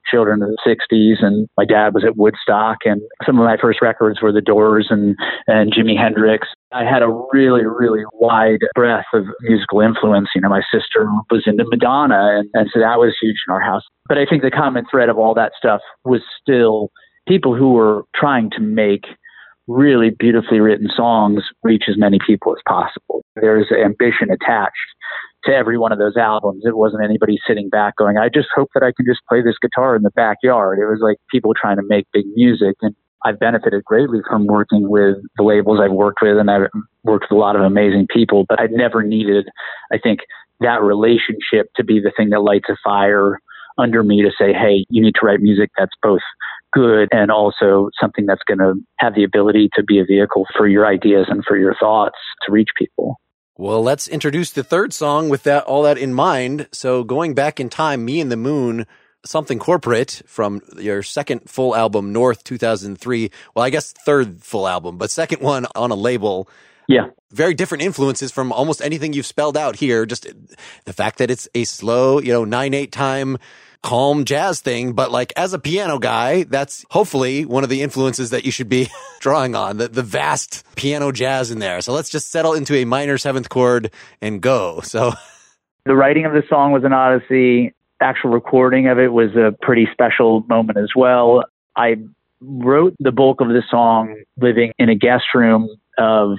children of the 60s and my dad was at Woodstock and some of my first records were the Doors and, and Jimi Hendrix. I had a really, really wide breadth of musical influence. You know, my sister was into Madonna and, and so that was huge in our house. But I think the common thread of all that stuff was still people who were trying to make really beautifully written songs reach as many people as possible. There's ambition attached to every one of those albums. It wasn't anybody sitting back going, I just hope that I can just play this guitar in the backyard. It was like people trying to make big music. And I've benefited greatly from working with the labels I've worked with, and I've worked with a lot of amazing people, but I never needed, I think, that relationship to be the thing that lights a fire under me to say, hey, you need to write music that's both good and also something that's going to have the ability to be a vehicle for your ideas and for your thoughts to reach people. Well, let's introduce the third song with that all that in mind. So going back in time, Me and the Moon, something corporate from your second full album, North 2003. Well, I guess third full album, but second one on a label. Yeah. Very different influences from almost anything you've spelled out here. Just the fact that it's a slow, you know, nine, eight time calm jazz thing. But like as a piano guy, that's hopefully one of the influences that you should be [LAUGHS] drawing on the, the vast piano jazz in there. So let's just settle into a minor seventh chord and go. So The writing of the song was an odyssey. Actual recording of it was a pretty special moment as well. I wrote the bulk of the song living in a guest room of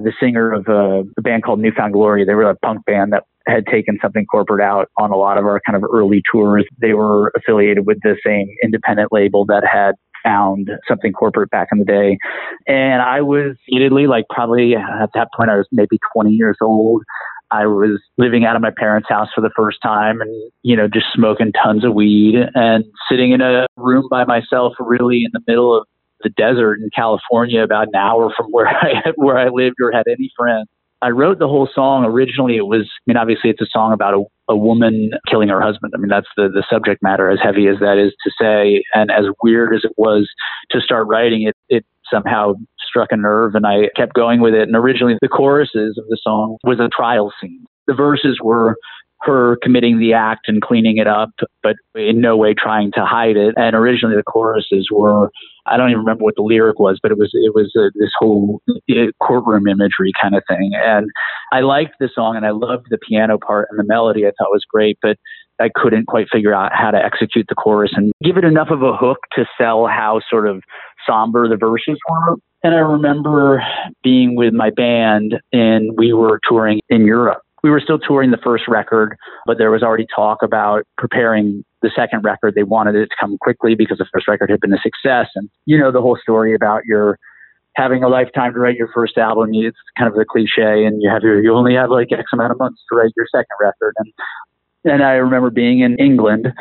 the singer of a, a band called New Found Glory. They were a punk band that had taken something corporate out on a lot of our kind of early tours. They were affiliated with the same independent label that had found something corporate back in the day. And I was admittedly like probably at that point I was maybe 20 years old. I was living out of my parents' house for the first time and, you know, just smoking tons of weed and sitting in a room by myself, really in the middle of the desert in California, about an hour from [LAUGHS] where I where I lived or had any friends. I wrote the whole song. Originally, it was, I mean, obviously, it's a song about a, a woman killing her husband. I mean, that's the, the subject matter, as heavy as that is to say. And as weird as it was to start writing it, it somehow struck a nerve and I kept going with it. And originally, the choruses of the song was a trial scene. The verses were her committing the act and cleaning it up, but in no way trying to hide it. And originally, the choruses were I don't even remember what the lyric was, but it was it was uh, this whole uh, courtroom imagery kind of thing. And I liked the song and I loved the piano part and the melody. I thought was great, but I couldn't quite figure out how to execute the chorus and give it enough of a hook to sell how sort of somber the verses were. And I remember being with my band and we were touring in Europe we were still touring the first record, but there was already talk about preparing the second record. They wanted it to come quickly because the first record had been a success. And you know the whole story about your having a lifetime to write your first album. It's kind of the cliche, and you have your you only have like X amount of months to write your second record. And and I remember being in England,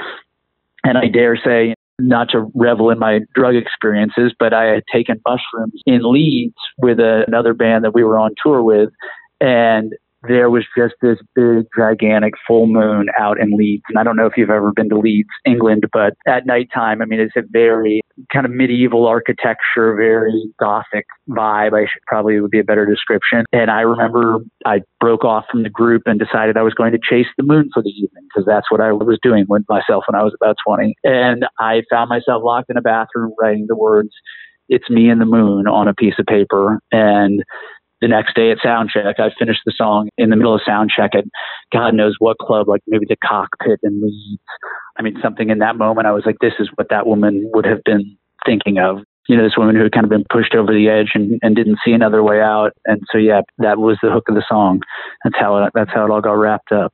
and I dare say not to revel in my drug experiences, but I had taken mushrooms in Leeds with a, another band that we were on tour with, and there was just this big, gigantic full moon out in Leeds. And I don't know if you've ever been to Leeds, England, but at nighttime, I mean, it's a very kind of medieval architecture, very gothic vibe. I should probably would be a better description. And I remember I broke off from the group and decided I was going to chase the moon for the evening because that's what I was doing with myself when I was about 20. And I found myself locked in a bathroom writing the words, it's me and the moon on a piece of paper. And the next day at soundcheck, I finished the song in the middle of soundcheck at God knows what club, like maybe the cockpit in Leeds. I mean, something in that moment, I was like, this is what that woman would have been thinking of. You know, this woman who had kind of been pushed over the edge and, and didn't see another way out. And so, yeah, that was the hook of the song. That's how it, that's how it all got wrapped up.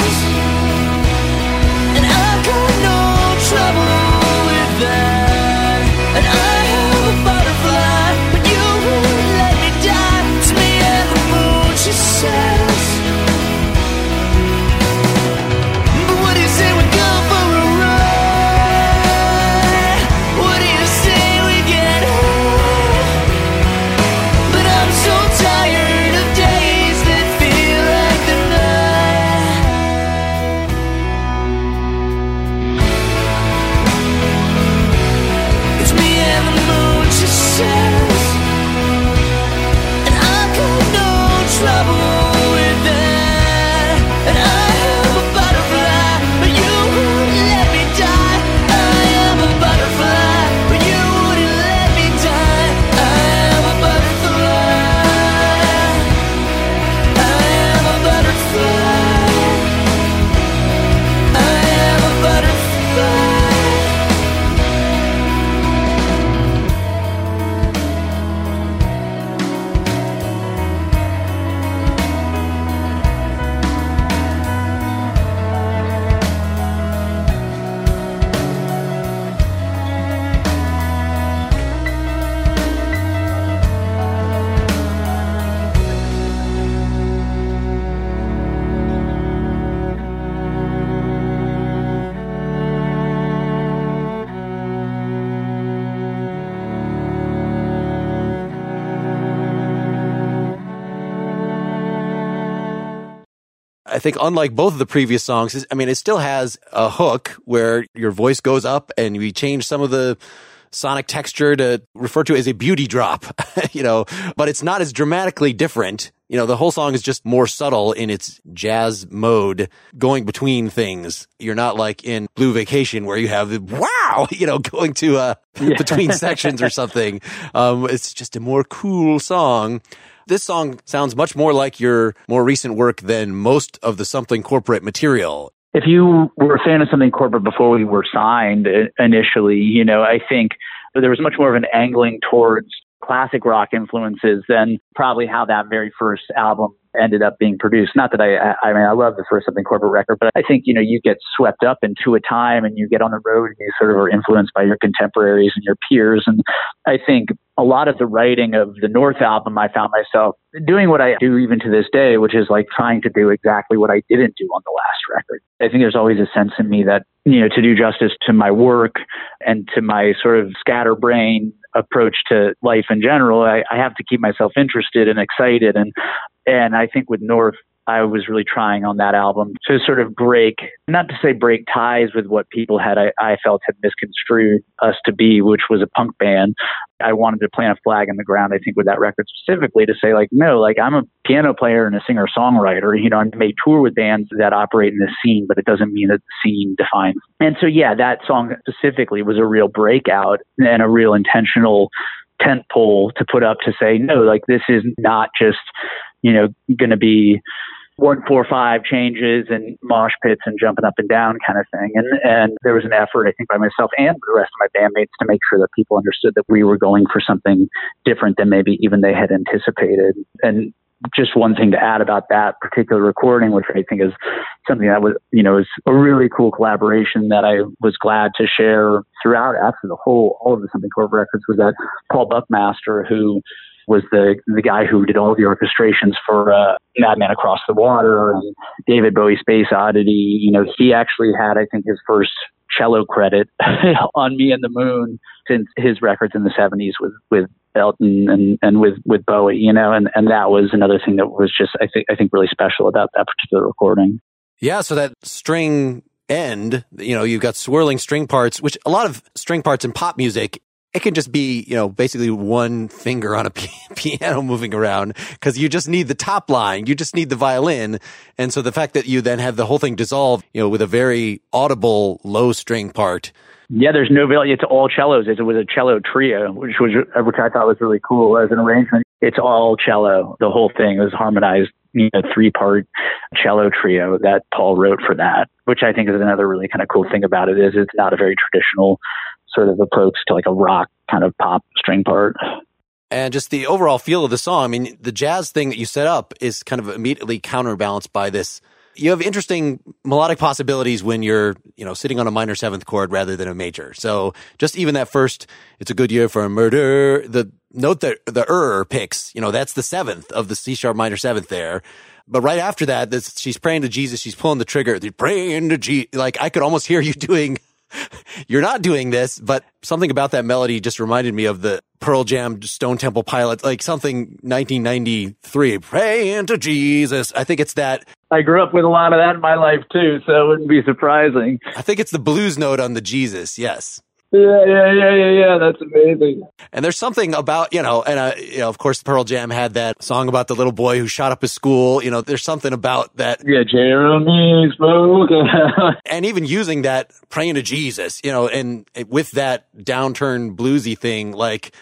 think unlike both of the previous songs, I mean, it still has a hook where your voice goes up and we change some of the sonic texture to refer to as a beauty drop, [LAUGHS] you know, but it's not as dramatically different. You know, the whole song is just more subtle in its jazz mode going between things. You're not like in Blue Vacation where you have the wow, [LAUGHS] you know, going to uh [LAUGHS] between sections or something. Um, it's just a more cool song. This song sounds much more like your more recent work than most of the something corporate material. if you were a fan of something corporate before we were signed uh, initially, you know, I think there was much more of an angling towards classic rock influences than probably how that very first album ended up being produced. Not that I, I mean, I love the first something corporate record, but I think, you know, you get swept up into a time and you get on the road and you sort of are influenced by your contemporaries and your peers. And I think a lot of the writing of the North album, I found myself doing what I do even to this day, which is like trying to do exactly what I didn't do on the last record. I think there's always a sense in me that, you know, to do justice to my work and to my sort of scatterbrain approach to life in general, I, I have to keep myself interested and excited. And, and I think with North, I was really trying on that album to sort of break, not to say break ties with what people had, I, I felt had misconstrued us to be, which was a punk band. I wanted to plant a flag in the ground, I think, with that record specifically to say, like, no, like, I'm a piano player and a singer songwriter. You know, I may tour with bands that operate in this scene, but it doesn't mean that the scene defines. And so, yeah, that song specifically was a real breakout and a real intentional tent pole to put up to say, no, like, this is not just, you know, going to be one four five changes and mosh pits and jumping up and down kind of thing. And and there was an effort I think by myself and the rest of my bandmates to make sure that people understood that we were going for something different than maybe even they had anticipated. And just one thing to add about that particular recording, which I think is something that was, you know, is a really cool collaboration that I was glad to share throughout after the whole, all of the Something Corp records was that Paul Buckmaster, who was the the guy who did all the orchestrations for uh, Madman Across the Water and David Bowie Space Oddity. You know, he actually had, I think, his first cello credit [LAUGHS] on Me and the Moon since his records in the '70s with with Elton and and with with Bowie. You know, and and that was another thing that was just I think I think really special about that particular recording. Yeah, so that string end, you know, you've got swirling string parts, which a lot of string parts in pop music, it can just be, you know, basically one finger on a [LAUGHS] p- piano moving around because you just need the top line. You just need the violin. And so the fact that you then have the whole thing dissolve, you know, with a very audible low string part. Yeah, there's no value. It's all cellos. It was a cello trio, which was which I thought was really cool as an arrangement. It's all cello. The whole thing was harmonized, you know, three part cello trio that Paul wrote for that, which I think is another really kind of cool thing about it is it's not a very traditional sort of approach to like a rock kind of pop string part. And just the overall feel of the song. I mean, the jazz thing that you set up is kind of immediately counterbalanced by this. You have interesting melodic possibilities when you're, you know, sitting on a minor seventh chord rather than a major. So just even that first, it's a good year for a murder. The note that the er picks, you know, that's the seventh of the C sharp minor seventh there. But right after that, this, she's praying to Jesus. She's pulling the trigger. They're praying to Jesus. Like I could almost hear you [LAUGHS] doing you're not doing this, but something about that melody just reminded me of the Pearl Jam Stone Temple Pilots, like something 1993, praying to Jesus. I think it's that, I grew up with a lot of that in my life too, so it wouldn't be surprising. I think it's the blues note on the Jesus. Yes. Yeah, yeah, yeah, yeah, yeah. That's amazing. And there's something about, you know, and, uh, you know, of course, Pearl Jam had that song about the little boy who shot up his school. You know, there's something about that. Yeah, Jeremy spoke. [LAUGHS] And even using that praying to Jesus, you know, and with that downturn bluesy thing, like,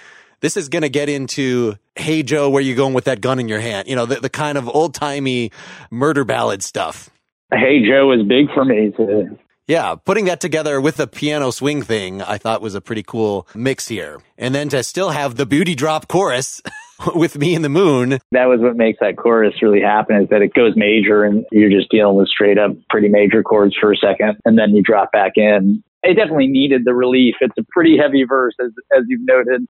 this is going to get into, Hey Joe, where you going with that gun in your hand? You know, the, the kind of old timey murder ballad stuff. hey, Joe was big for me too. Yeah, putting that together with the piano swing thing, I thought was a pretty cool mix here. And then to still have the booty drop chorus [LAUGHS] with me and the moon. That was what makes that chorus really happen is that it goes major and you're just dealing with straight up pretty major chords for a second and then you drop back in. It definitely needed the relief. It's a pretty heavy verse as as you've noted.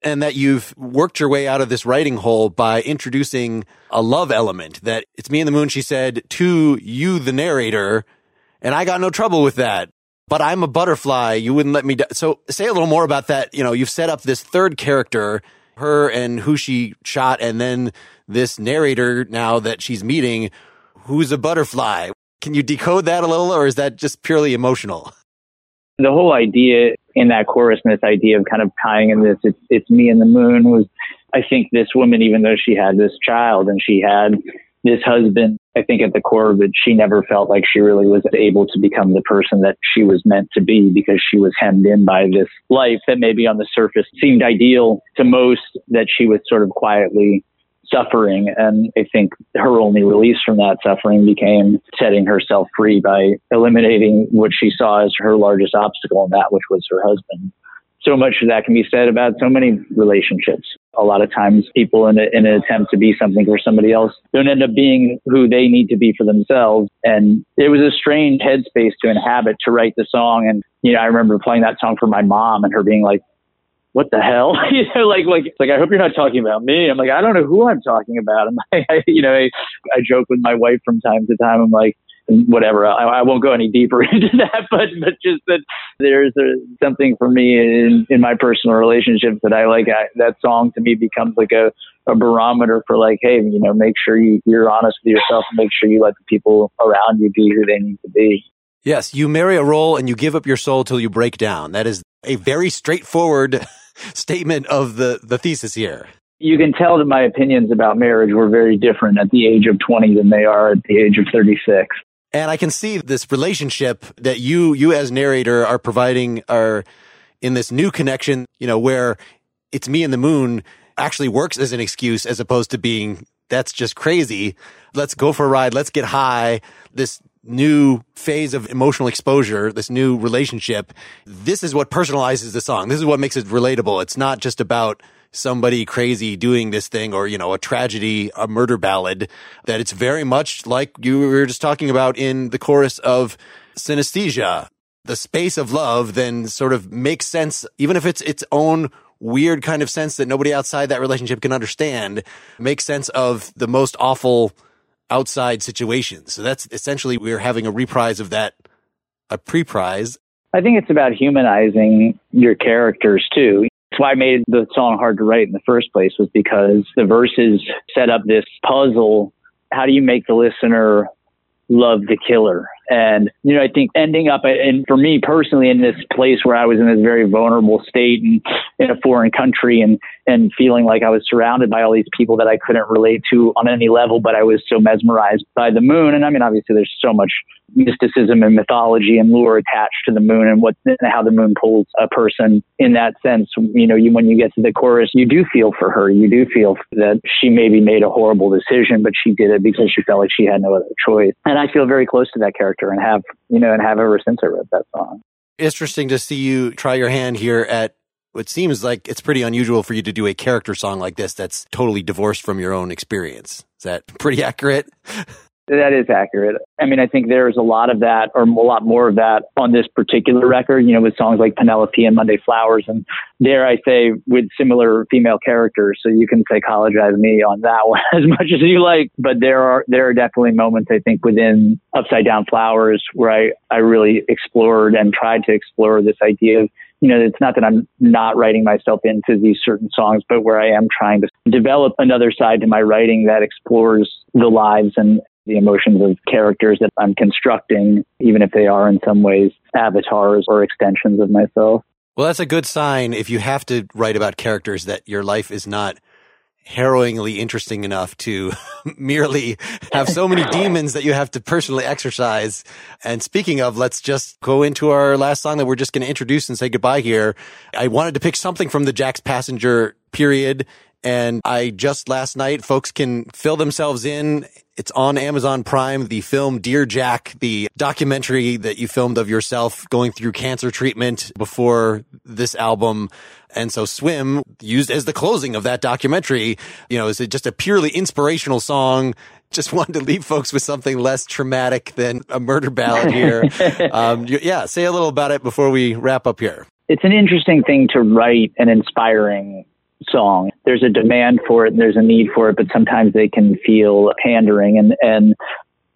And that you've worked your way out of this writing hole by introducing a love element that it's me and the moon, she said, to you, the narrator. And I got no trouble with that. But I'm a butterfly. You wouldn't let me. Do- so say a little more about that. You know, you've set up this third character, her and who she shot, and then this narrator now that she's meeting who's a butterfly. Can you decode that a little, or is that just purely emotional? The whole idea in that chorus and this idea of kind of tying in this, it's, it's me and the moon was, I think this woman, even though she had this child and she had this husband, I think at the core of it, she never felt like she really was able to become the person that she was meant to be because she was hemmed in by this life that maybe on the surface seemed ideal to most, that she was sort of quietly suffering. And I think her only release from that suffering became setting herself free by eliminating what she saw as her largest obstacle, and that which was her husband. So much of that can be said about so many relationships. A lot of times people in, a, in an attempt to be something for somebody else don't end up being who they need to be for themselves. And it was a strange headspace to inhabit to write the song. And, you know, I remember playing that song for my mom and her being like, what the hell? [LAUGHS] you know, like, like, like, I hope you're not talking about me. I'm like, I don't know who I'm talking about. And I, I you know, I, I joke with my wife from time to time. I'm like, whatever. I, I won't go any deeper [LAUGHS] into that, but, but just that there's a, something for me in, in my personal relationships that I like. I, that song to me becomes like a, a barometer for like, hey, you know, make sure you, you're honest with yourself and make sure you let the people around you be who they need to be. Yes, you marry a role and you give up your soul till you break down. That is a very straightforward [LAUGHS] statement of the, the thesis here. You can tell that my opinions about marriage were very different at the age of 20 than they are at the age of 36. And I can see this relationship that you, you as narrator are providing are in this new connection, you know, where it's me and the moon actually works as an excuse as opposed to being that's just crazy. Let's go for a ride. Let's get high. This new phase of emotional exposure, this new relationship. This is what personalizes the song. This is what makes it relatable. It's not just about somebody crazy doing this thing or, you know, a tragedy, a murder ballad, that it's very much like you were just talking about in the chorus of synesthesia. The space of love then sort of makes sense, even if it's its own weird kind of sense that nobody outside that relationship can understand, makes sense of the most awful outside situations. So that's essentially we're having a reprise of that, a pre-prize. I think it's about humanizing your characters too. Why I made the song hard to write in the first place was because the verses set up this puzzle. How do you make the listener love the killer? And, you know, I think ending up, and for me personally, in this place where I was in this very vulnerable state and in a foreign country and, and feeling like I was surrounded by all these people that I couldn't relate to on any level, but I was so mesmerized by the moon. And I mean, obviously, there's so much mysticism and mythology and lure attached to the moon and what how the moon pulls a person in that sense. You know you when you get to the chorus you do feel for her. You do feel that she maybe made a horrible decision but she did it because she felt like she had no other choice. And i feel very close to that character character and have, you know, and have ever since I wrote that song. Interesting to see you try your hand here at what seems like it's pretty unusual for you to do a character song like this that's totally divorced from your own experience. Is that pretty accurate? [LAUGHS] That is accurate. I mean, I think there's a lot of that, or a lot more of that on this particular record, you know, with songs like Penelope and Monday Flowers, and dare I say, with similar female characters. So you can psychologize me on that [LAUGHS] one as much as you like. But there are, there are definitely moments, I think, within Upside Down Flowers where I, I really explored and tried to explore this idea of you know, it's not that I'm not writing myself into these certain songs, but where I am trying to develop another side to my writing that explores the lives and the emotions of characters that I'm constructing, even if they are in some ways avatars or extensions of myself. Well, that's a good sign if you have to write about characters that your life is not harrowingly interesting enough to [LAUGHS] merely have so many [LAUGHS] demons that you have to personally exorcise. And speaking of, let's just go into our last song that we're just going to introduce and say goodbye here. I wanted to pick something from the Jack's Passenger period. And I just last night, folks can fill themselves in it's on Amazon Prime, the film Dear Jack, the documentary that you filmed of yourself going through cancer treatment before this album. And so Swim used as the closing of that documentary, you know, is it just a purely inspirational song. Just [LAUGHS] wanted to leave folks with something less traumatic than a murder ballad here. [LAUGHS] um, yeah, say a little about it before we wrap up here. It's an interesting thing to write an inspiring song. There's a demand for it and there's a need for it, but sometimes they can feel pandering. And, and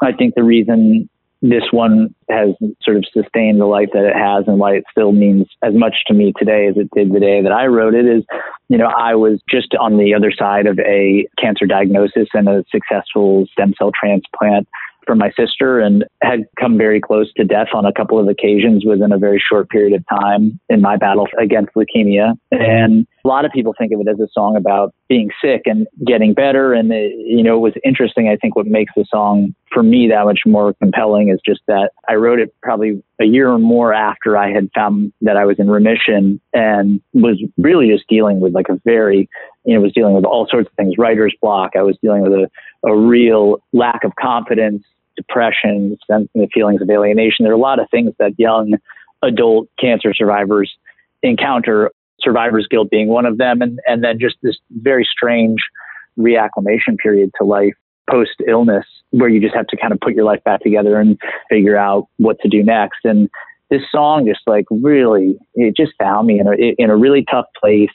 I think the reason this one has sort of sustained the life that it has and why it still means as much to me today as it did the day that I wrote it is, you know, I was just on the other side of a cancer diagnosis and a successful stem cell transplant from my sister and had come very close to death on a couple of occasions within a very short period of time in my battle against leukemia. And a lot of people think of it as a song about being sick and getting better. And, it, you know, it was interesting. I think what makes the song for me that much more compelling is just that I wrote it probably a year or more after I had found that I was in remission and was really just dealing with like a very, you know, was dealing with all sorts of things, writer's block. I was dealing with a, a real lack of confidence, depression, the feelings of alienation. There are a lot of things that young adult cancer survivors encounter survivor's guilt being one of them, and, and then just this very strange reacclimation period to life post illness where you just have to kind of put your life back together and figure out what to do next. And this song just like really, it just found me in a, in a really tough place.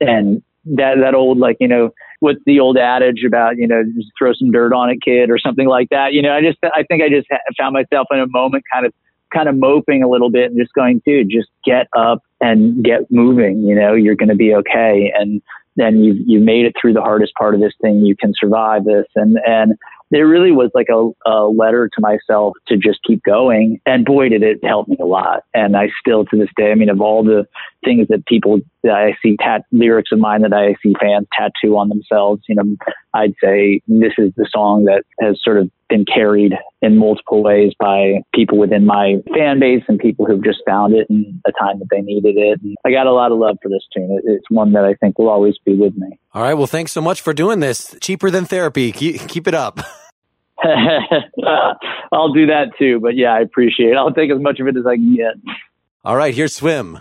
And that, that old, like, you know, what's the old adage about, you know, just throw some dirt on it, kid, or something like that. You know, I just, I think I just found myself in a moment kind of kind of moping a little bit and just going, dude, just get up and get moving. You know, you're going to be okay. And then you've you made it through the hardest part of this thing. You can survive this. And and it really was like a, a letter to myself to just keep going. And boy, did it help me a lot. And I still to this day, I mean, of all the things that people that I see tat lyrics of mine that I see fans tattoo on themselves, you know, I'd say this is the song that has sort of been carried in multiple ways by people within my fan base and people who've just found it in a time that they needed it. And I got a lot of love for this tune. It's one that I think will always be with me. All right. Well, thanks so much for doing this. Cheaper than therapy. Keep, keep it up. [LAUGHS] [LAUGHS] I'll do that too. But yeah, I appreciate it. I'll take as much of it as I can get. All right. Here's Swim.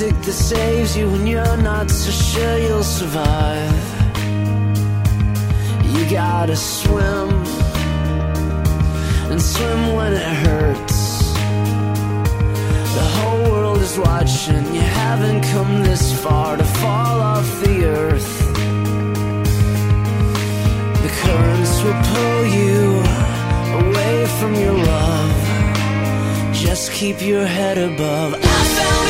Music that saves you when you're not so sure you'll survive. You gotta swim and swim when it hurts. The whole world is watching. You haven't come this far to fall off the earth. The currents will pull you away from your love. Just keep your head above. I found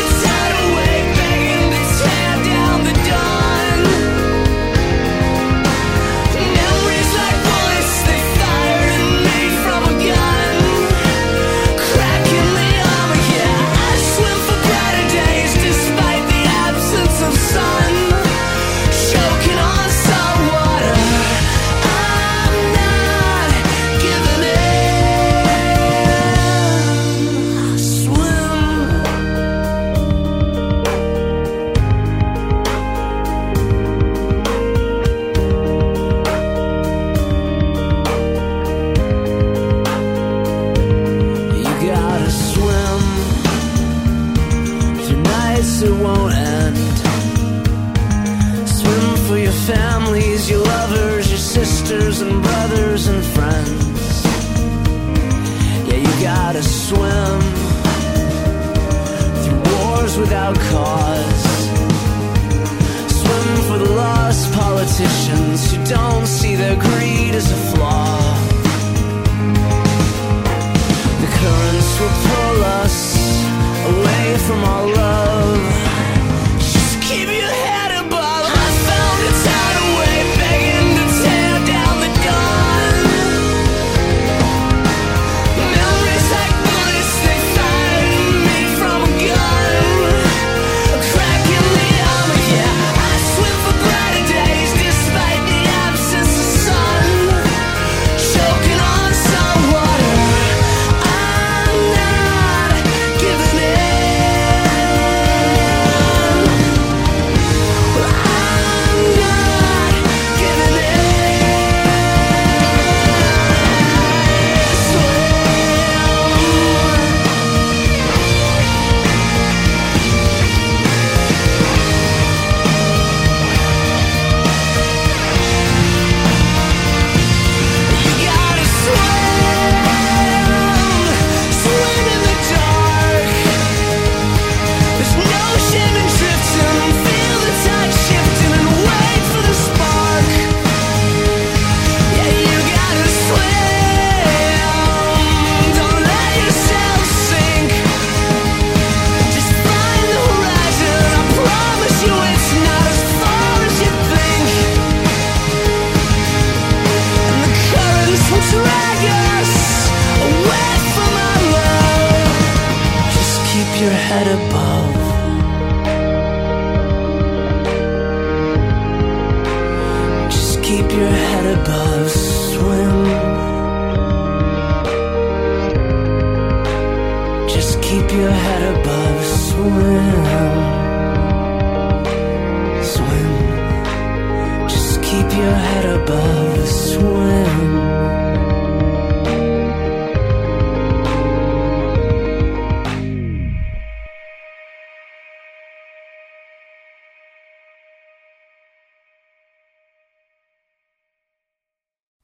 keep your head above, swim.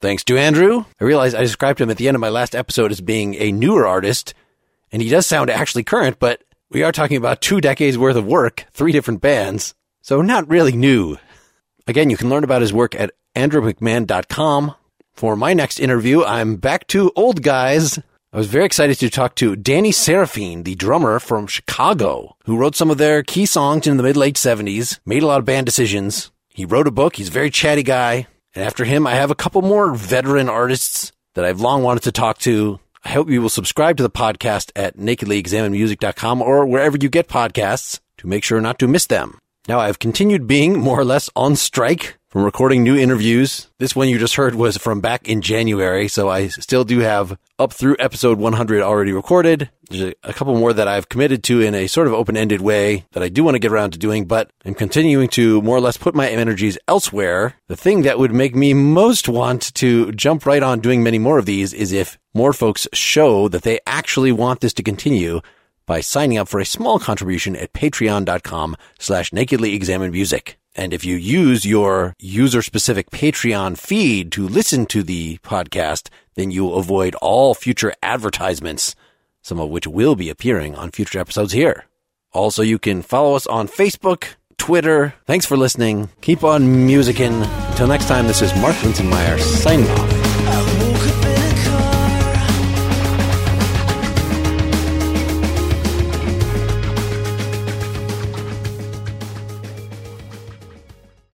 Thanks to Andrew. I realized I described him at the end of my last episode as being a newer artist, and he does sound actually current, but we are talking about two decades worth of work, three different bands, so not really new. Again, you can learn about his work at andrewmcmahon.com. For my next interview, I'm back to old guys. I was very excited to talk to Danny Seraphine, the drummer from Chicago, who wrote some of their key songs in the mid late 70s, made a lot of band decisions. He wrote a book. He's a very chatty guy. And after him, I have a couple more veteran artists that I've long wanted to talk to. I hope you will subscribe to the podcast at nakedlyexaminedmusic.com or wherever you get podcasts to make sure not to miss them. Now, I've continued being more or less on strike from recording new interviews. This one you just heard was from back in January, so I still do have up through episode 100 already recorded. There's a, couple more that I've committed to in a sort of open-ended way that I do want to get around to doing, but I'm continuing to more or less put my energies elsewhere. The thing that would make me most want to jump right on doing many more of these is if more folks show that they actually want this to continue by signing up for a small contribution at patreon.com slash nakedly examined music. And if you use your user specific Patreon feed to listen to the podcast, then you'll avoid all future advertisements, some of which will be appearing on future episodes here. Also, you can follow us on Facebook, Twitter. Thanks for listening. Keep on musicking. Until next time, this is Mark Linsenmayer signing off.